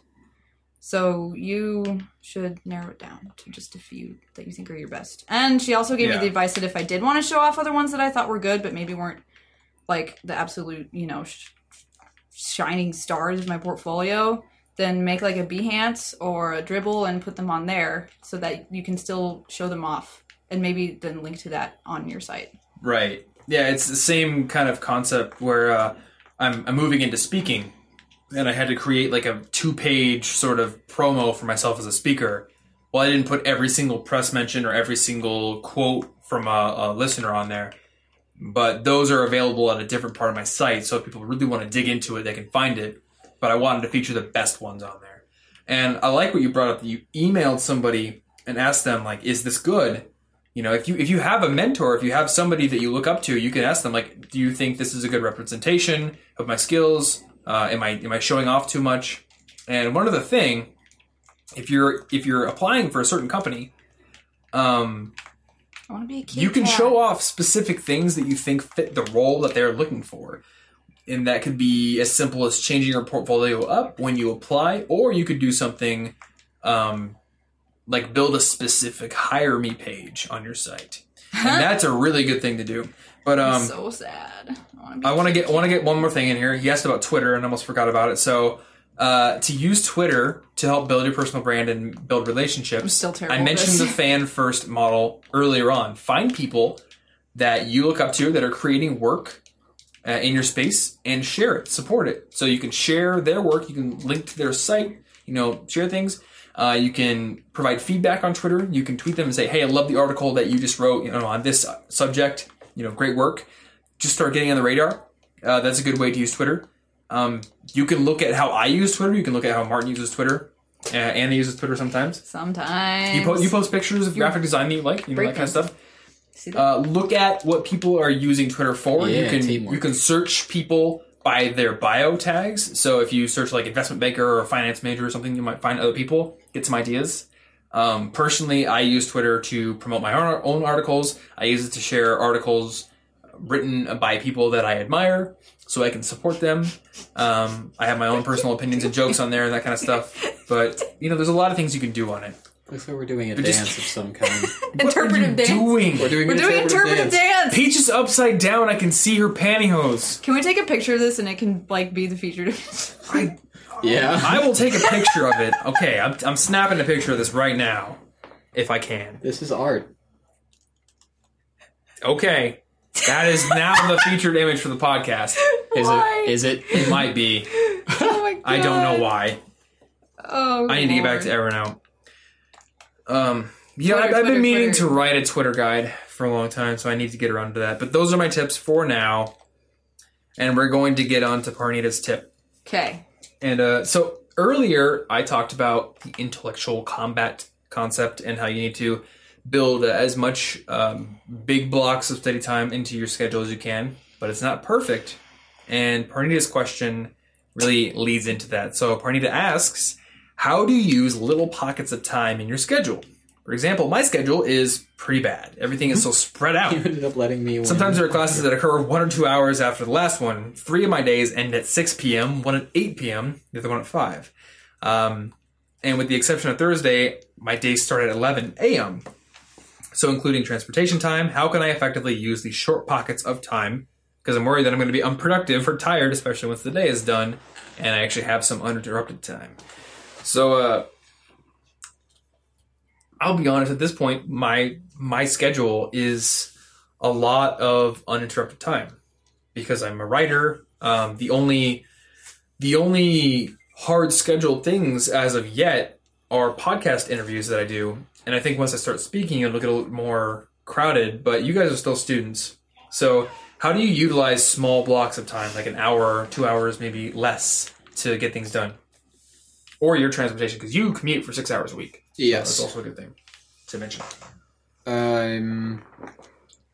So you should narrow it down to just a few that you think are your best. And she also gave Yeah. me the advice that if I did want to show off other ones that I thought were good, but maybe weren't like the absolute, you know, sh- shining stars of my portfolio, then make like a Behance or a Dribbble and put them on there so that you can still show them off. And maybe then link to that on your site. Right. Yeah, it's the same kind of concept where uh, I'm, I'm moving into speaking, and I had to create like a two page sort of promo for myself as a speaker. Well, I didn't put every single press mention or every single quote from a, a listener on there, but those are available at a different part of my site. So if people really want to dig into it, they can find it. But I wanted to feature the best ones on there. And I like what you brought up you emailed somebody and asked them like, "Is this good?" You know, if you if you have a mentor, if you have somebody that you look up to, you can ask them like, "Do you think this is a good representation of my skills? Uh, am I am I showing off too much?" And one other thing, if you're if you're applying for a certain company, um, I want to be a kid. you can cat. show off specific things that you think fit the role that they're looking for. And that could be as simple as changing your portfolio up when you apply, or you could do something um, like build a specific hire me page on your site. And that's a really good thing to do. But um, so sad. I want to get want to get one more thing in here. He asked about Twitter, and almost forgot about it. So, uh, to use Twitter to help build your personal brand and build relationships, I'm still terrible I mentioned the fan first model earlier on. Find people that you look up to that are creating work uh, in your space and share it, support it. So you can share their work. You can link to their site. You know, share things. Uh, you can provide feedback on Twitter. You can tweet them and say, "Hey, I love the article that you just wrote. You know, on this subject. You know, great work." Just start getting on the radar. Uh, that's a good way to use Twitter. Um, you can look at how I use Twitter. You can look at how Martin uses Twitter. Uh, Anna uses Twitter sometimes. Sometimes. You post you post pictures of graphic design that you like, you know that kind of stuff. Uh, look at what people are using Twitter for. you can teamwork. you can search people by their bio tags. So if you search like investment banker or finance major or something, you might find other people, get some ideas. Um, personally, I use Twitter to promote my own, own articles. I use it to share articles written by people that I admire, so I can support them. Um, I have my own personal opinions and jokes on there and that kind of stuff. But you know, there's a lot of things you can do on it. Looks like we're doing a just- dance of some kind. interpretive what are you dance. doing? We're doing, We're doing interpretive dance. Peach is upside down. I can see her pantyhose. Can we take a picture of this and it can like be the featured? I, Yeah. I will take a picture of it. Okay, I'm, I'm snapping a picture of this right now, if I can. This is art. Okay, that is now the featured image for the podcast. Is Why? it? Is it? It might be. oh my god. I don't know why. Oh. I need to get back to Lord. Evernote. Um, yeah, Twitter, I've, I've been meaning Twitter. to write a Twitter guide for a long time, so I need to get around to that. But those are my tips for now, and we're going to get on to Parnita's tip. Okay. And uh, so earlier, I talked about the intellectual combat concept and how you need to build uh, as much um, big blocks of study time into your schedule as you can, but it's not perfect. And Parnita's question really leads into that. So Parnita asks, how do you use little pockets of time in your schedule? For example, my schedule is pretty bad. Everything is so spread out. You ended up letting me. Win. Sometimes there are classes that occur one or two hours after the last one. Three of my days end at 6 p.m., one at 8 p.m., the other one at 5. Um, and with the exception of Thursday, my days start at 11 a.m. So, including transportation time, how can I effectively use these short pockets of time? Because I'm worried that I'm going to be unproductive or tired, especially once the day is done and I actually have some uninterrupted time. So, uh, I'll be honest. At this point, my my schedule is a lot of uninterrupted time because I'm a writer. Um, the only the only hard scheduled things as of yet are podcast interviews that I do, and I think once I start speaking, it'll get a little more crowded. But you guys are still students, so how do you utilize small blocks of time, like an hour, two hours, maybe less, to get things done? Or your transportation, because you commute for six hours a week. So Yes. that's also a good thing to mention. Um.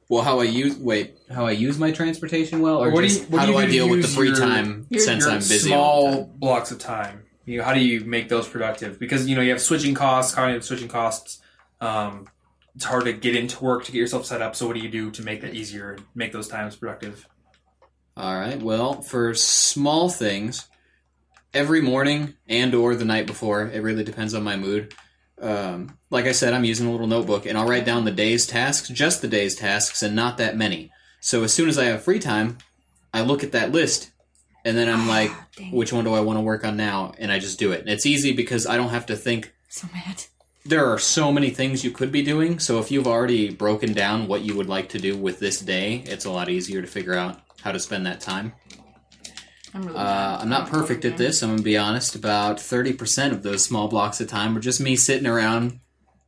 Well, how I use wait, how I use my transportation well, or What do you- what how do do, you I deal with the free your- time your- since your I'm busy? small blocks of time. You know, how do you make those productive? Because you know you have switching costs, cognitive switching costs. Um, it's hard to get into work to get yourself set up. So what do you do to make that easier and make those times productive? All right. Well, for small things, every morning and or the night before, it really depends on my mood. Um, like I said, I'm using a little notebook, and I'll write down the day's tasks, just the day's tasks, and not that many. So as soon as I have free time, I look at that list, and then I'm like, Dang. which one do I want to work on now? And I just do it. And it's easy because I don't have to think. So mad. there are so many things you could be doing. So if you've already broken down what you would like to do with this day, it's a lot easier to figure out how to spend that time. I'm, really Uh, I'm not perfect at this. I'm gonna be honest. About 30% of those small blocks of time are just me sitting around,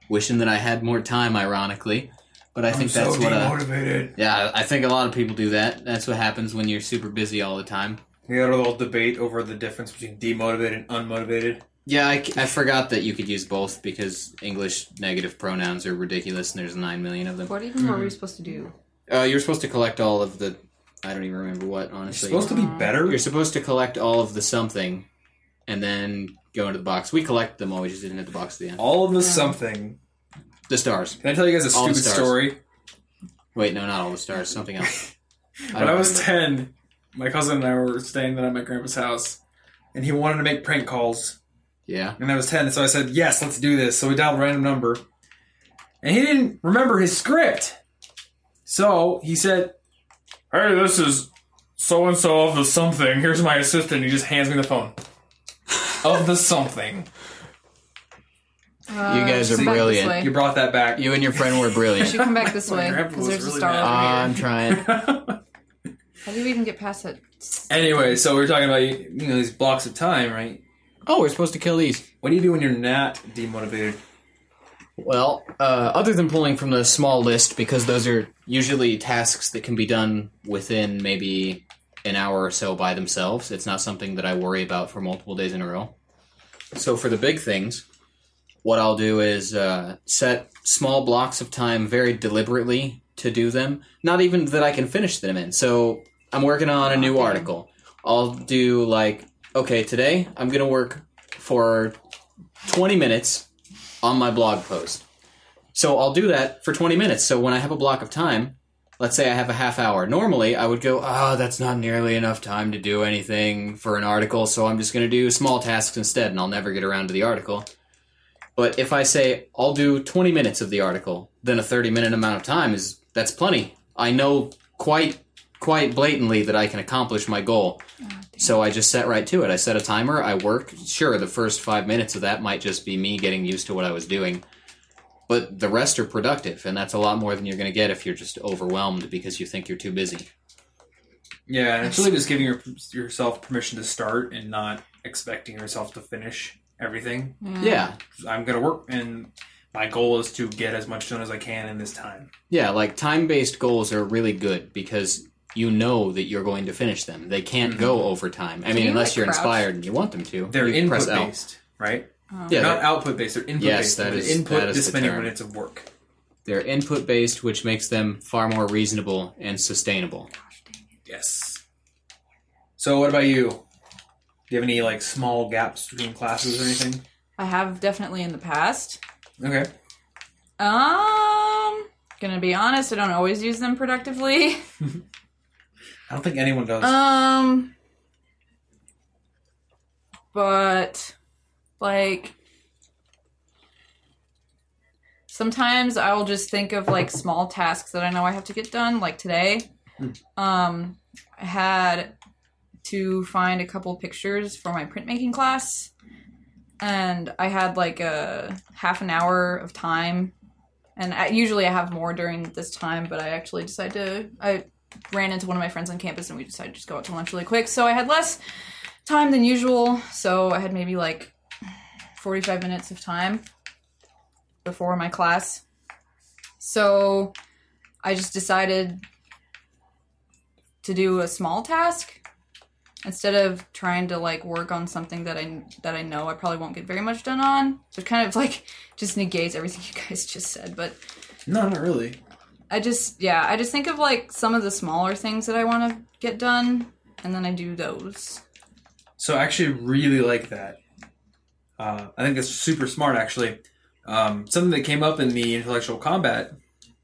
wishing that I had more time. Ironically, but I think that's what. Uh, demotivated. yeah, I think a lot of people do that. That's what happens when you're super busy all the time. We had a little debate over the difference between demotivated and unmotivated. Yeah, I, I forgot that you could use both because English negative pronouns are ridiculous, and there's nine million of them. What even were we supposed to do? Uh, you're supposed to collect all of the. I don't even remember what, Honestly, It's honestly. supposed to be uh, better. You're supposed to collect all of the something, and then go into the box. We collect them all. We just didn't hit the box at the end. All of the something. The stars. Can I tell you guys a All the stupid stars. story? Wait, no, not all the stars. Something else. When I was 10, my cousin and I were staying at my grandpa's house, and he wanted to make prank calls. Yeah. And I was 10, so I said, yes, let's do this. So we dialed a random number. And he didn't remember his script. So he said, hey, this is so and so of the something. Here's my assistant. He just hands me the phone. of the something. Uh, You guys are come back this brilliant. You brought that back. You and your friend were brilliant. You brilliant. should come back this way because was there's a star mad. over here. I'm trying. How do you even get past that? anyway, so we're talking about you know these blocks of time, right? Oh, we're supposed to kill these. What do you do when you're not demotivated? Well, uh, other than pulling from the small list, because those are usually tasks that can be done within maybe an hour or so by themselves, it's not something that I worry about for multiple days in a row. So for the big things, what I'll do is uh, set small blocks of time very deliberately to do them. Not even that I can finish them in. So I'm working on a new article. I'll do like, okay, today I'm going to work for 20 minutes on my blog post. So I'll do that for 20 minutes. So when I have a block of time, let's say I have a half hour. Normally I would go, oh, that's not nearly enough time to do anything for an article, so I'm just going to do small tasks instead and I'll never get around to the article. But if I say I'll do 20 minutes of the article, then a 30 minute amount of time is that's plenty. I know quite quite blatantly that I can accomplish my goal. So I just set right to it. I set a timer, I work. Sure, the first 5 minutes of that might just be me getting used to what I was doing. But the rest are productive, and that's a lot more than you're going to get if you're just overwhelmed because you think you're too busy. Yeah, and it's really just giving your, yourself permission to start and not expecting yourself to finish everything. Yeah. I'm gonna work, and my goal is to get as much done as I can in this time. Yeah, like time based goals are really good because you know that you're going to finish them. They can't go over time. I mean, you, unless like, you're crouch? inspired and you want them to. They're You press input based, right? Yeah, not output based. They're input Yes, based. that The is- input that is this the many term. minutes of work. they're input based, which makes them far more reasonable and sustainable. Yes. So, what about you? Do you have any like small gaps between classes or anything? I have definitely in the past. Okay. Um, gonna be honest, I don't always use them productively. I don't think anyone does. Um, but like sometimes I'll just think of like small tasks that I know I have to get done. Like today, um, I had to find a couple pictures for my printmaking class, and I had like a half an hour of time. And I, usually I have more during this time, but I actually decided to I ran into one of my friends on campus and we decided to just go out to lunch really quick. So I had less time than usual. So I had maybe like 45 minutes of time before my class. So I just decided to do a small task instead of trying to like work on something that I that I know I probably won't get very much done on. So it kind of like just negates everything you guys just said, but no, not really. I just yeah, I just think of like some of the smaller things that I want to get done, and then I do those. So I actually really like that. Uh, I think that's super smart, actually. Um, something that came up in the intellectual combat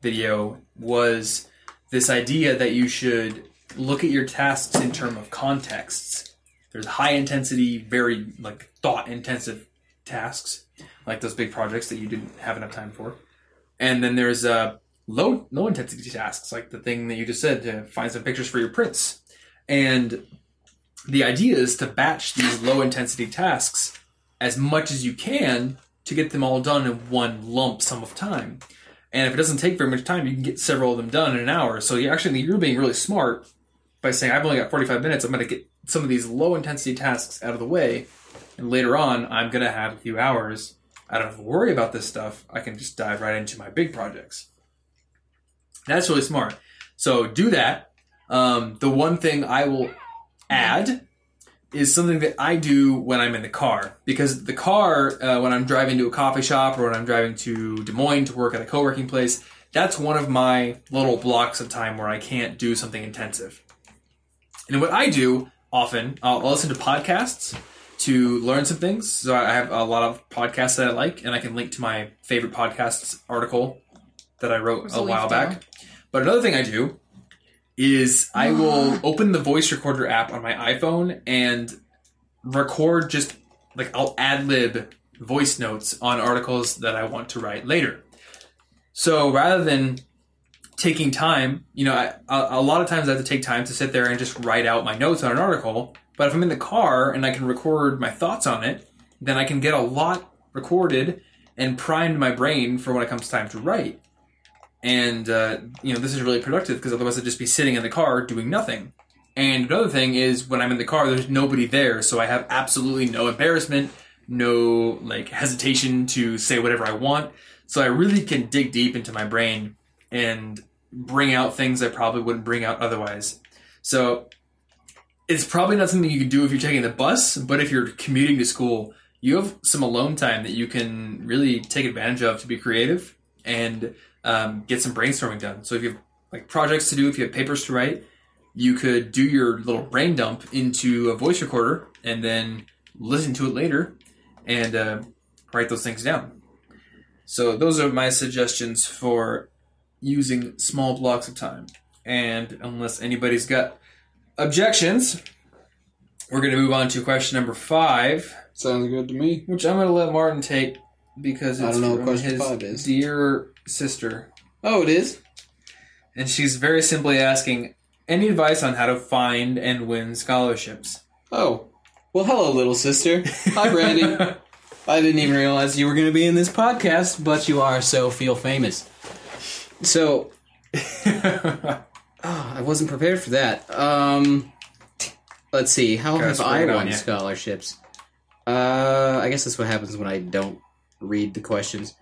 video was this idea that you should look at your tasks in terms of contexts. There's high intensity, very like thought intensive tasks, like those big projects that you didn't have enough time for, and then there's uh, low low intensity tasks, like the thing that you just said to find some pictures for your prints, and the idea is to batch these low intensity tasks as much as you can to get them all done in one lump sum of time. And if it doesn't take very much time, you can get several of them done in an hour. So you actually you're being really smart by saying I've only got 45 minutes. I'm going to get some of these low intensity tasks out of the way, and later on I'm going to have a few hours. I don't have to worry about this stuff. I can just dive right into my big projects. That's really smart. So do that. Um, the one thing I will add is something that I do when I'm in the car. Because the car uh, when I'm driving to a coffee shop or when I'm driving to Des Moines to work at a co-working place that's one of my little blocks of time where I can't do something intensive. And what I do often I'll, I'll listen to podcasts to learn some things. So I have a lot of podcasts that I like and I can link to my favorite podcasts article that I wrote a while back but another thing I do is I will open the voice recorder app on my iPhone and record just like I'll ad lib voice notes on articles that I want to write later. So rather than taking time, you know, I, a, a lot of times I have to take time to sit there and just write out my notes on an article. But if I'm in the car and I can record my thoughts on it, then I can get a lot recorded and primed my brain for when it comes time to write and uh, you know this is really productive because otherwise I'd just be sitting in the car doing nothing. And another thing is when I'm in the car, there's nobody there, so I have absolutely no embarrassment, no like hesitation to say whatever I want. So I really can dig deep into my brain and bring out things I probably wouldn't bring out otherwise. So it's probably not something you can do if you're taking the bus, but if you're commuting to school, you have some alone time that you can really take advantage of to be creative and um, get some brainstorming done. So if you have like projects to do, if you have papers to write, you could do your little brain dump into a voice recorder and then listen to it later and uh, write those things down. So those are my suggestions for using small blocks of time. And unless anybody's got objections, we're going to move on to question number five, Sounds good to me. which I'm going to let Martin take because I don't know what question his five is. dear sister. Oh, it is. And she's very simply asking any advice on how to find and win scholarships. Oh, well, hello, little sister. Hi, Brandy. I didn't even realize you were going to be in this podcast, but you are, so feel famous. So, oh, I wasn't prepared for that. Um, let's see. How Gotta have I won scholarships? Uh, I guess that's what happens when I don't read the questions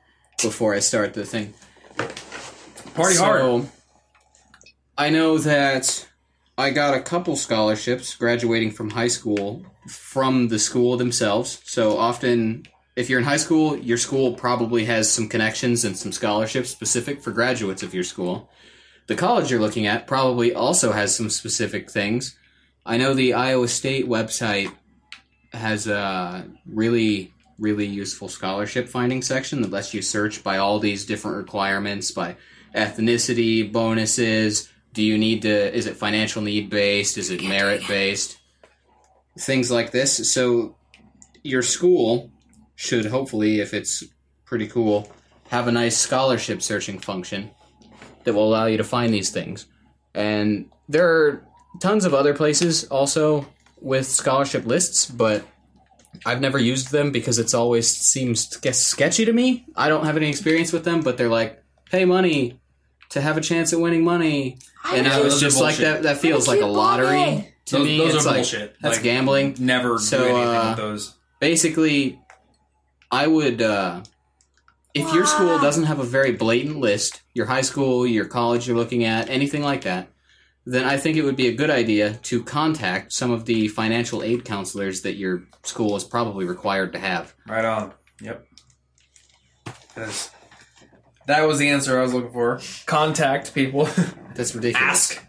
before I start the thing. Party hard. I know that I got a couple scholarships graduating from high school from the school themselves. So often, if you're in high school, your school probably has some connections and some scholarships specific for graduates of your school. The college you're looking at probably also has some specific things. I know the Iowa State website has a really, really useful scholarship finding section that lets you search by all these different requirements by ethnicity, bonuses. Do you need to, is it financial need based? Is it merit based? Things like this. So your school should hopefully, if it's pretty cool, have a nice scholarship searching function that will allow you to find these things. And there are tons of other places also with scholarship lists, but I've never used them because it's always seems ske- sketchy to me. I don't have any experience with them, but they're like, pay money to have a chance at winning money. And I was just like that. That feels like a lottery to Those- me. those it's are like, bullshit. That's Like, gambling. Never So, do anything uh, with those. Basically, I would. Uh, if your school doesn't have a very blatant list, your high school, your college you're looking at, anything like that, then I think it would be a good idea to contact some of the financial aid counselors that your school is probably required to have. Right on. Yep. Because that was the answer I was looking for. Contact people. That's ridiculous. Ask.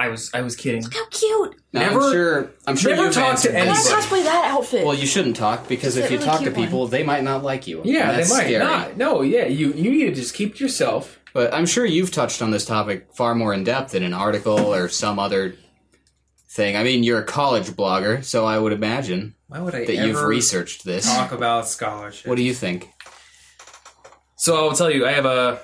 I was I was kidding. How cute! Now, Never- I'm sure. I'm sure never you've talk to answered Can I these. anybody. cosplay that outfit? Well, you shouldn't talk because Just if that you really talk to cute one. people, they might not like you. Yeah, And that's they might scary. not. No, yeah, you you need to just keep to yourself. But I'm sure you've touched on this topic far more in depth in an article or some other thing. I mean, you're a college blogger, so I would imagine Why would I that ever you've researched this. talk about scholarship? What do you think? So I will tell you, I have a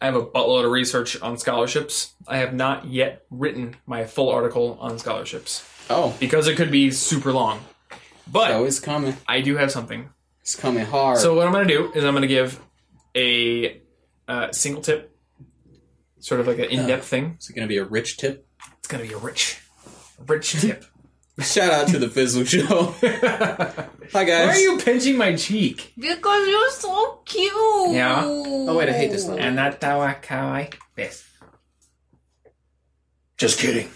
I have a buttload of research on scholarships. I have not yet written my full article on scholarships Oh, because it could be super long. But it's coming. I do have something. It's coming hard. So what I'm going to do is I'm going to give a uh, single tip, sort of like an in-depth thing. is it going to be a rich tip? It's going to be a rich, rich tip. Shout out to the Fizzle Show. Hi guys. Why are you pinching my cheek? Because you're so cute. Yeah. Oh wait, I hate this level. And that's how I kawaii this. Just kidding.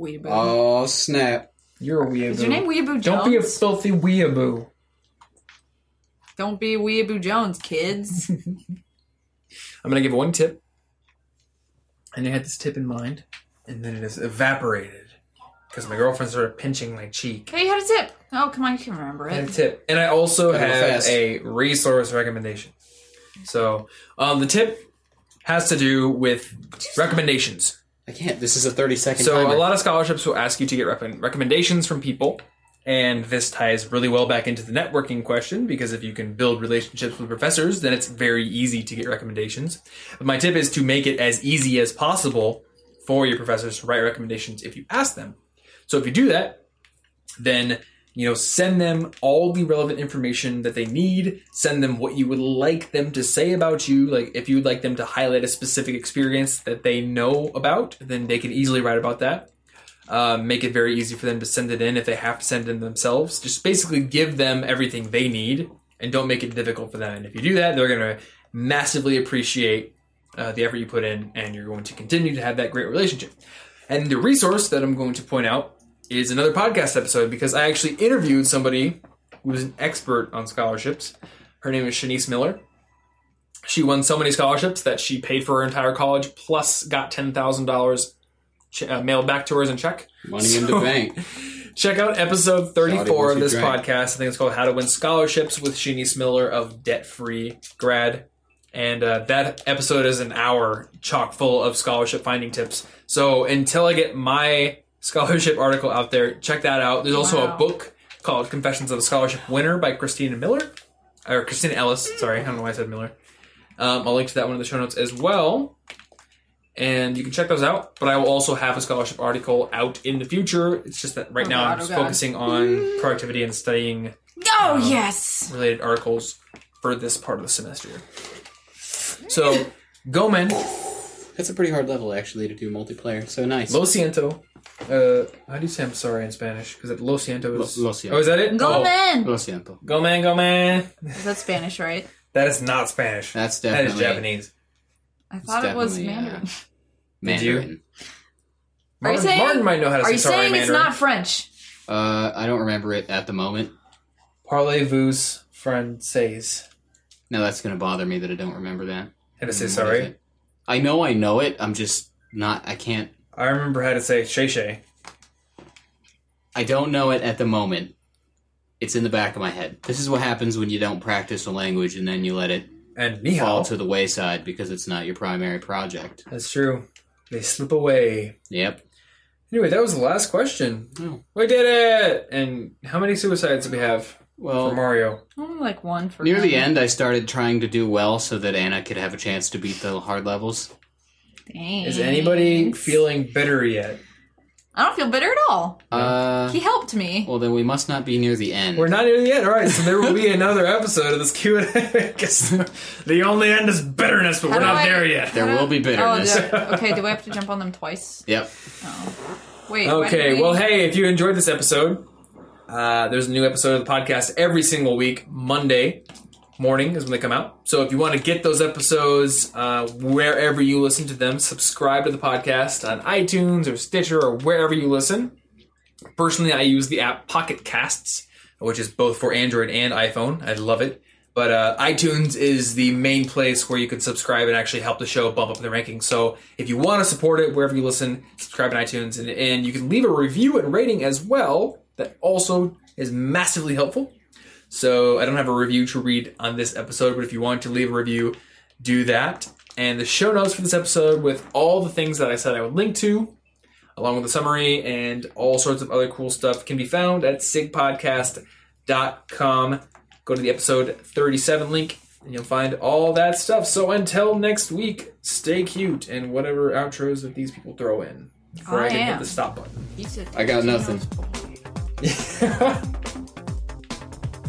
Weeaboo. Oh snap! You're a weeaboo. Is your name Weeaboo Jones? Don't be a filthy weeaboo. Don't be Weeaboo Jones, kids. I'm gonna give one tip, and you had this tip in mind, and then it has evaporated because my girlfriend started pinching my cheek. hey, you had a tip. Oh, come on, you can remember I had a it. tip, and I also Gotta go have fast. a resource recommendation. So, um, the tip has to do with recommendations. I can't. This is a thirty second So timer. a lot of scholarships will ask you to get rec- recommendations from people, and this ties really well back into the networking question because if you can build relationships with professors, then it's very easy to get recommendations. But my tip is to make it as easy as possible for your professors to write recommendations if you ask them. So if you do that, then you know send them all the relevant information that they need send them what you would like them to say about you like if you would like them to highlight a specific experience that they know about then they can easily write about that uh, make it very easy for them to send it in if they have to send it in themselves. Just basically give them everything they need and don't make it difficult for them. And if you do that, they're going to massively appreciate uh, the effort you put in and you're going to continue to have that great relationship. And the resource that I'm going to point out is another podcast episode because I actually interviewed somebody who was an expert on scholarships. Her name is Shanice Miller. She won so many scholarships that she paid for her entire college plus got $10,000 ch- uh, mail back to her check. Money so, in the bank. Check out episode 34 of this podcast. I think it's called How to Win Scholarships with Shanice Miller of Debt Free Grad. And uh, that episode is an hour chock full of scholarship finding tips. So until I get my scholarship article out there, check that out. There's also wow. a book called Confessions of a Scholarship Winner by Kristina Miller. Or Kristina Ellis. Sorry, I don't know why I said Miller. Um, I'll link to that one in the show notes as well and you can check those out. But I will also have a scholarship article out in the future. It's just that right Oh now God, I'm oh just God. focusing on productivity and studying Oh, Um, yes. related articles for this part of the semester. So, Gomen, That's a pretty hard level actually to do multiplayer. So nice. Lo Siento. Uh, how do you say I'm sorry in Spanish? Because Lo Siento is. Lo- lo siento. Oh, is that it? Go, oh. man. Lo siento. Gomen, Gomen. Is that Spanish, right? That is not Spanish. That's definitely is Japanese. I thought it was uh, Mandarin. Did you? Mandarin. Are you Martin, saying- Martin might know how to Are say you sorry saying in it's Mandarin. not French? Uh, I don't remember it at the moment. Parlez-vous français? Now that's gonna bother me that I don't remember that. How to say Mm, what is sorry? it? I know I know it. I'm just not. I can't. I remember how to say shay shay. I don't know it at the moment. It's in the back of my head. This is what happens when you don't practice a language and then you let it And fall hao. to the wayside because it's not your primary project. That's true. They slip away. Yep. Anyway, that was the last question. Oh. We did it! And how many suicides do we have well, for Well, Mario? Only like one for near the end, I started trying to do well so that Anna could have a chance to beat the hard levels. Thanks. Is anybody feeling bitter yet? I don't feel bitter at all. Uh, He helped me. well, then we must not be near the end. We're not near the end. All right, so there will be another episode of this Q and A. The only end is bitterness, but How we're not I- there yet. There will be Oh, bitterness. do I- okay, do I have to jump on them twice? Yep. Oh. Wait. Okay, wait, well, hey, if you enjoyed this episode, uh, there's a new episode of the podcast every single week. Monday morning is when they come out. So if you want to get those episodes uh, wherever you listen to them, subscribe to the podcast on iTunes or Stitcher or wherever you listen. Personally, I use the app Pocket Casts, which is both for Android and iPhone. I love it. But uh, iTunes is the main place where you can subscribe and actually help the show bump up the rankings. So if you want to support it wherever you listen, subscribe on iTunes, and, and you can leave a review and rating as well. That also is massively helpful. So I don't have a review to read on this episode, but if you want to leave a review, do that. And the show notes for this episode with all the things that I said I would link to, along with the summary and all sorts of other cool stuff, can be found at sigpodcast.com. Go to the episode 37 link and you'll find all that stuff. So until next week, stay cute and whatever outros that these people throw in. Before I, I can am. hit the stop button. He said I got nothing.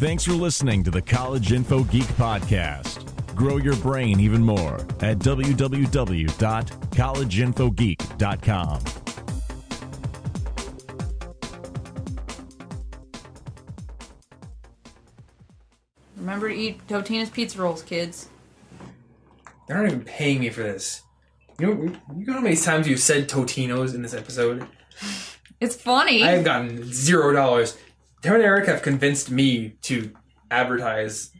Tino's boy. Thanks for listening to the College Info Geek Podcast. Grow your brain even more at www.collegeinfogeek.com. Remember to eat Totino's pizza rolls, kids. They're not even paying me for this. You know, you know how many times you've said Totinos in this episode? It's funny. I have gotten zero dollars. Tim and Eric have convinced me to advertise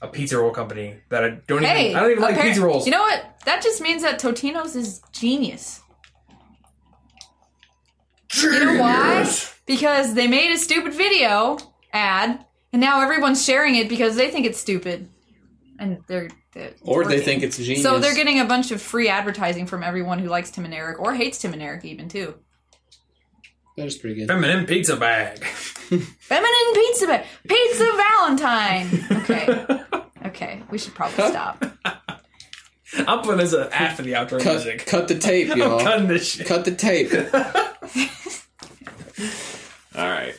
a pizza roll company that I don't hey, even. I don't even like pizza rolls. You know what? That just means that Totino's is genius. genius. You know why? Because they made a stupid video ad, and now everyone's sharing it because they think it's stupid, and they're, they're Or they think it's genius. So they're getting a bunch of free advertising from everyone who likes Tim and Eric or hates Tim and Eric even too. That is pretty good. Feminine pizza bag. Feminine pizza, ba- pizza Valentine. Okay, okay, we should probably stop. I'm putting this uh, after the outro cut, music. Cut the tape, y'all. I'm cutting this shit. Cut the tape. All right.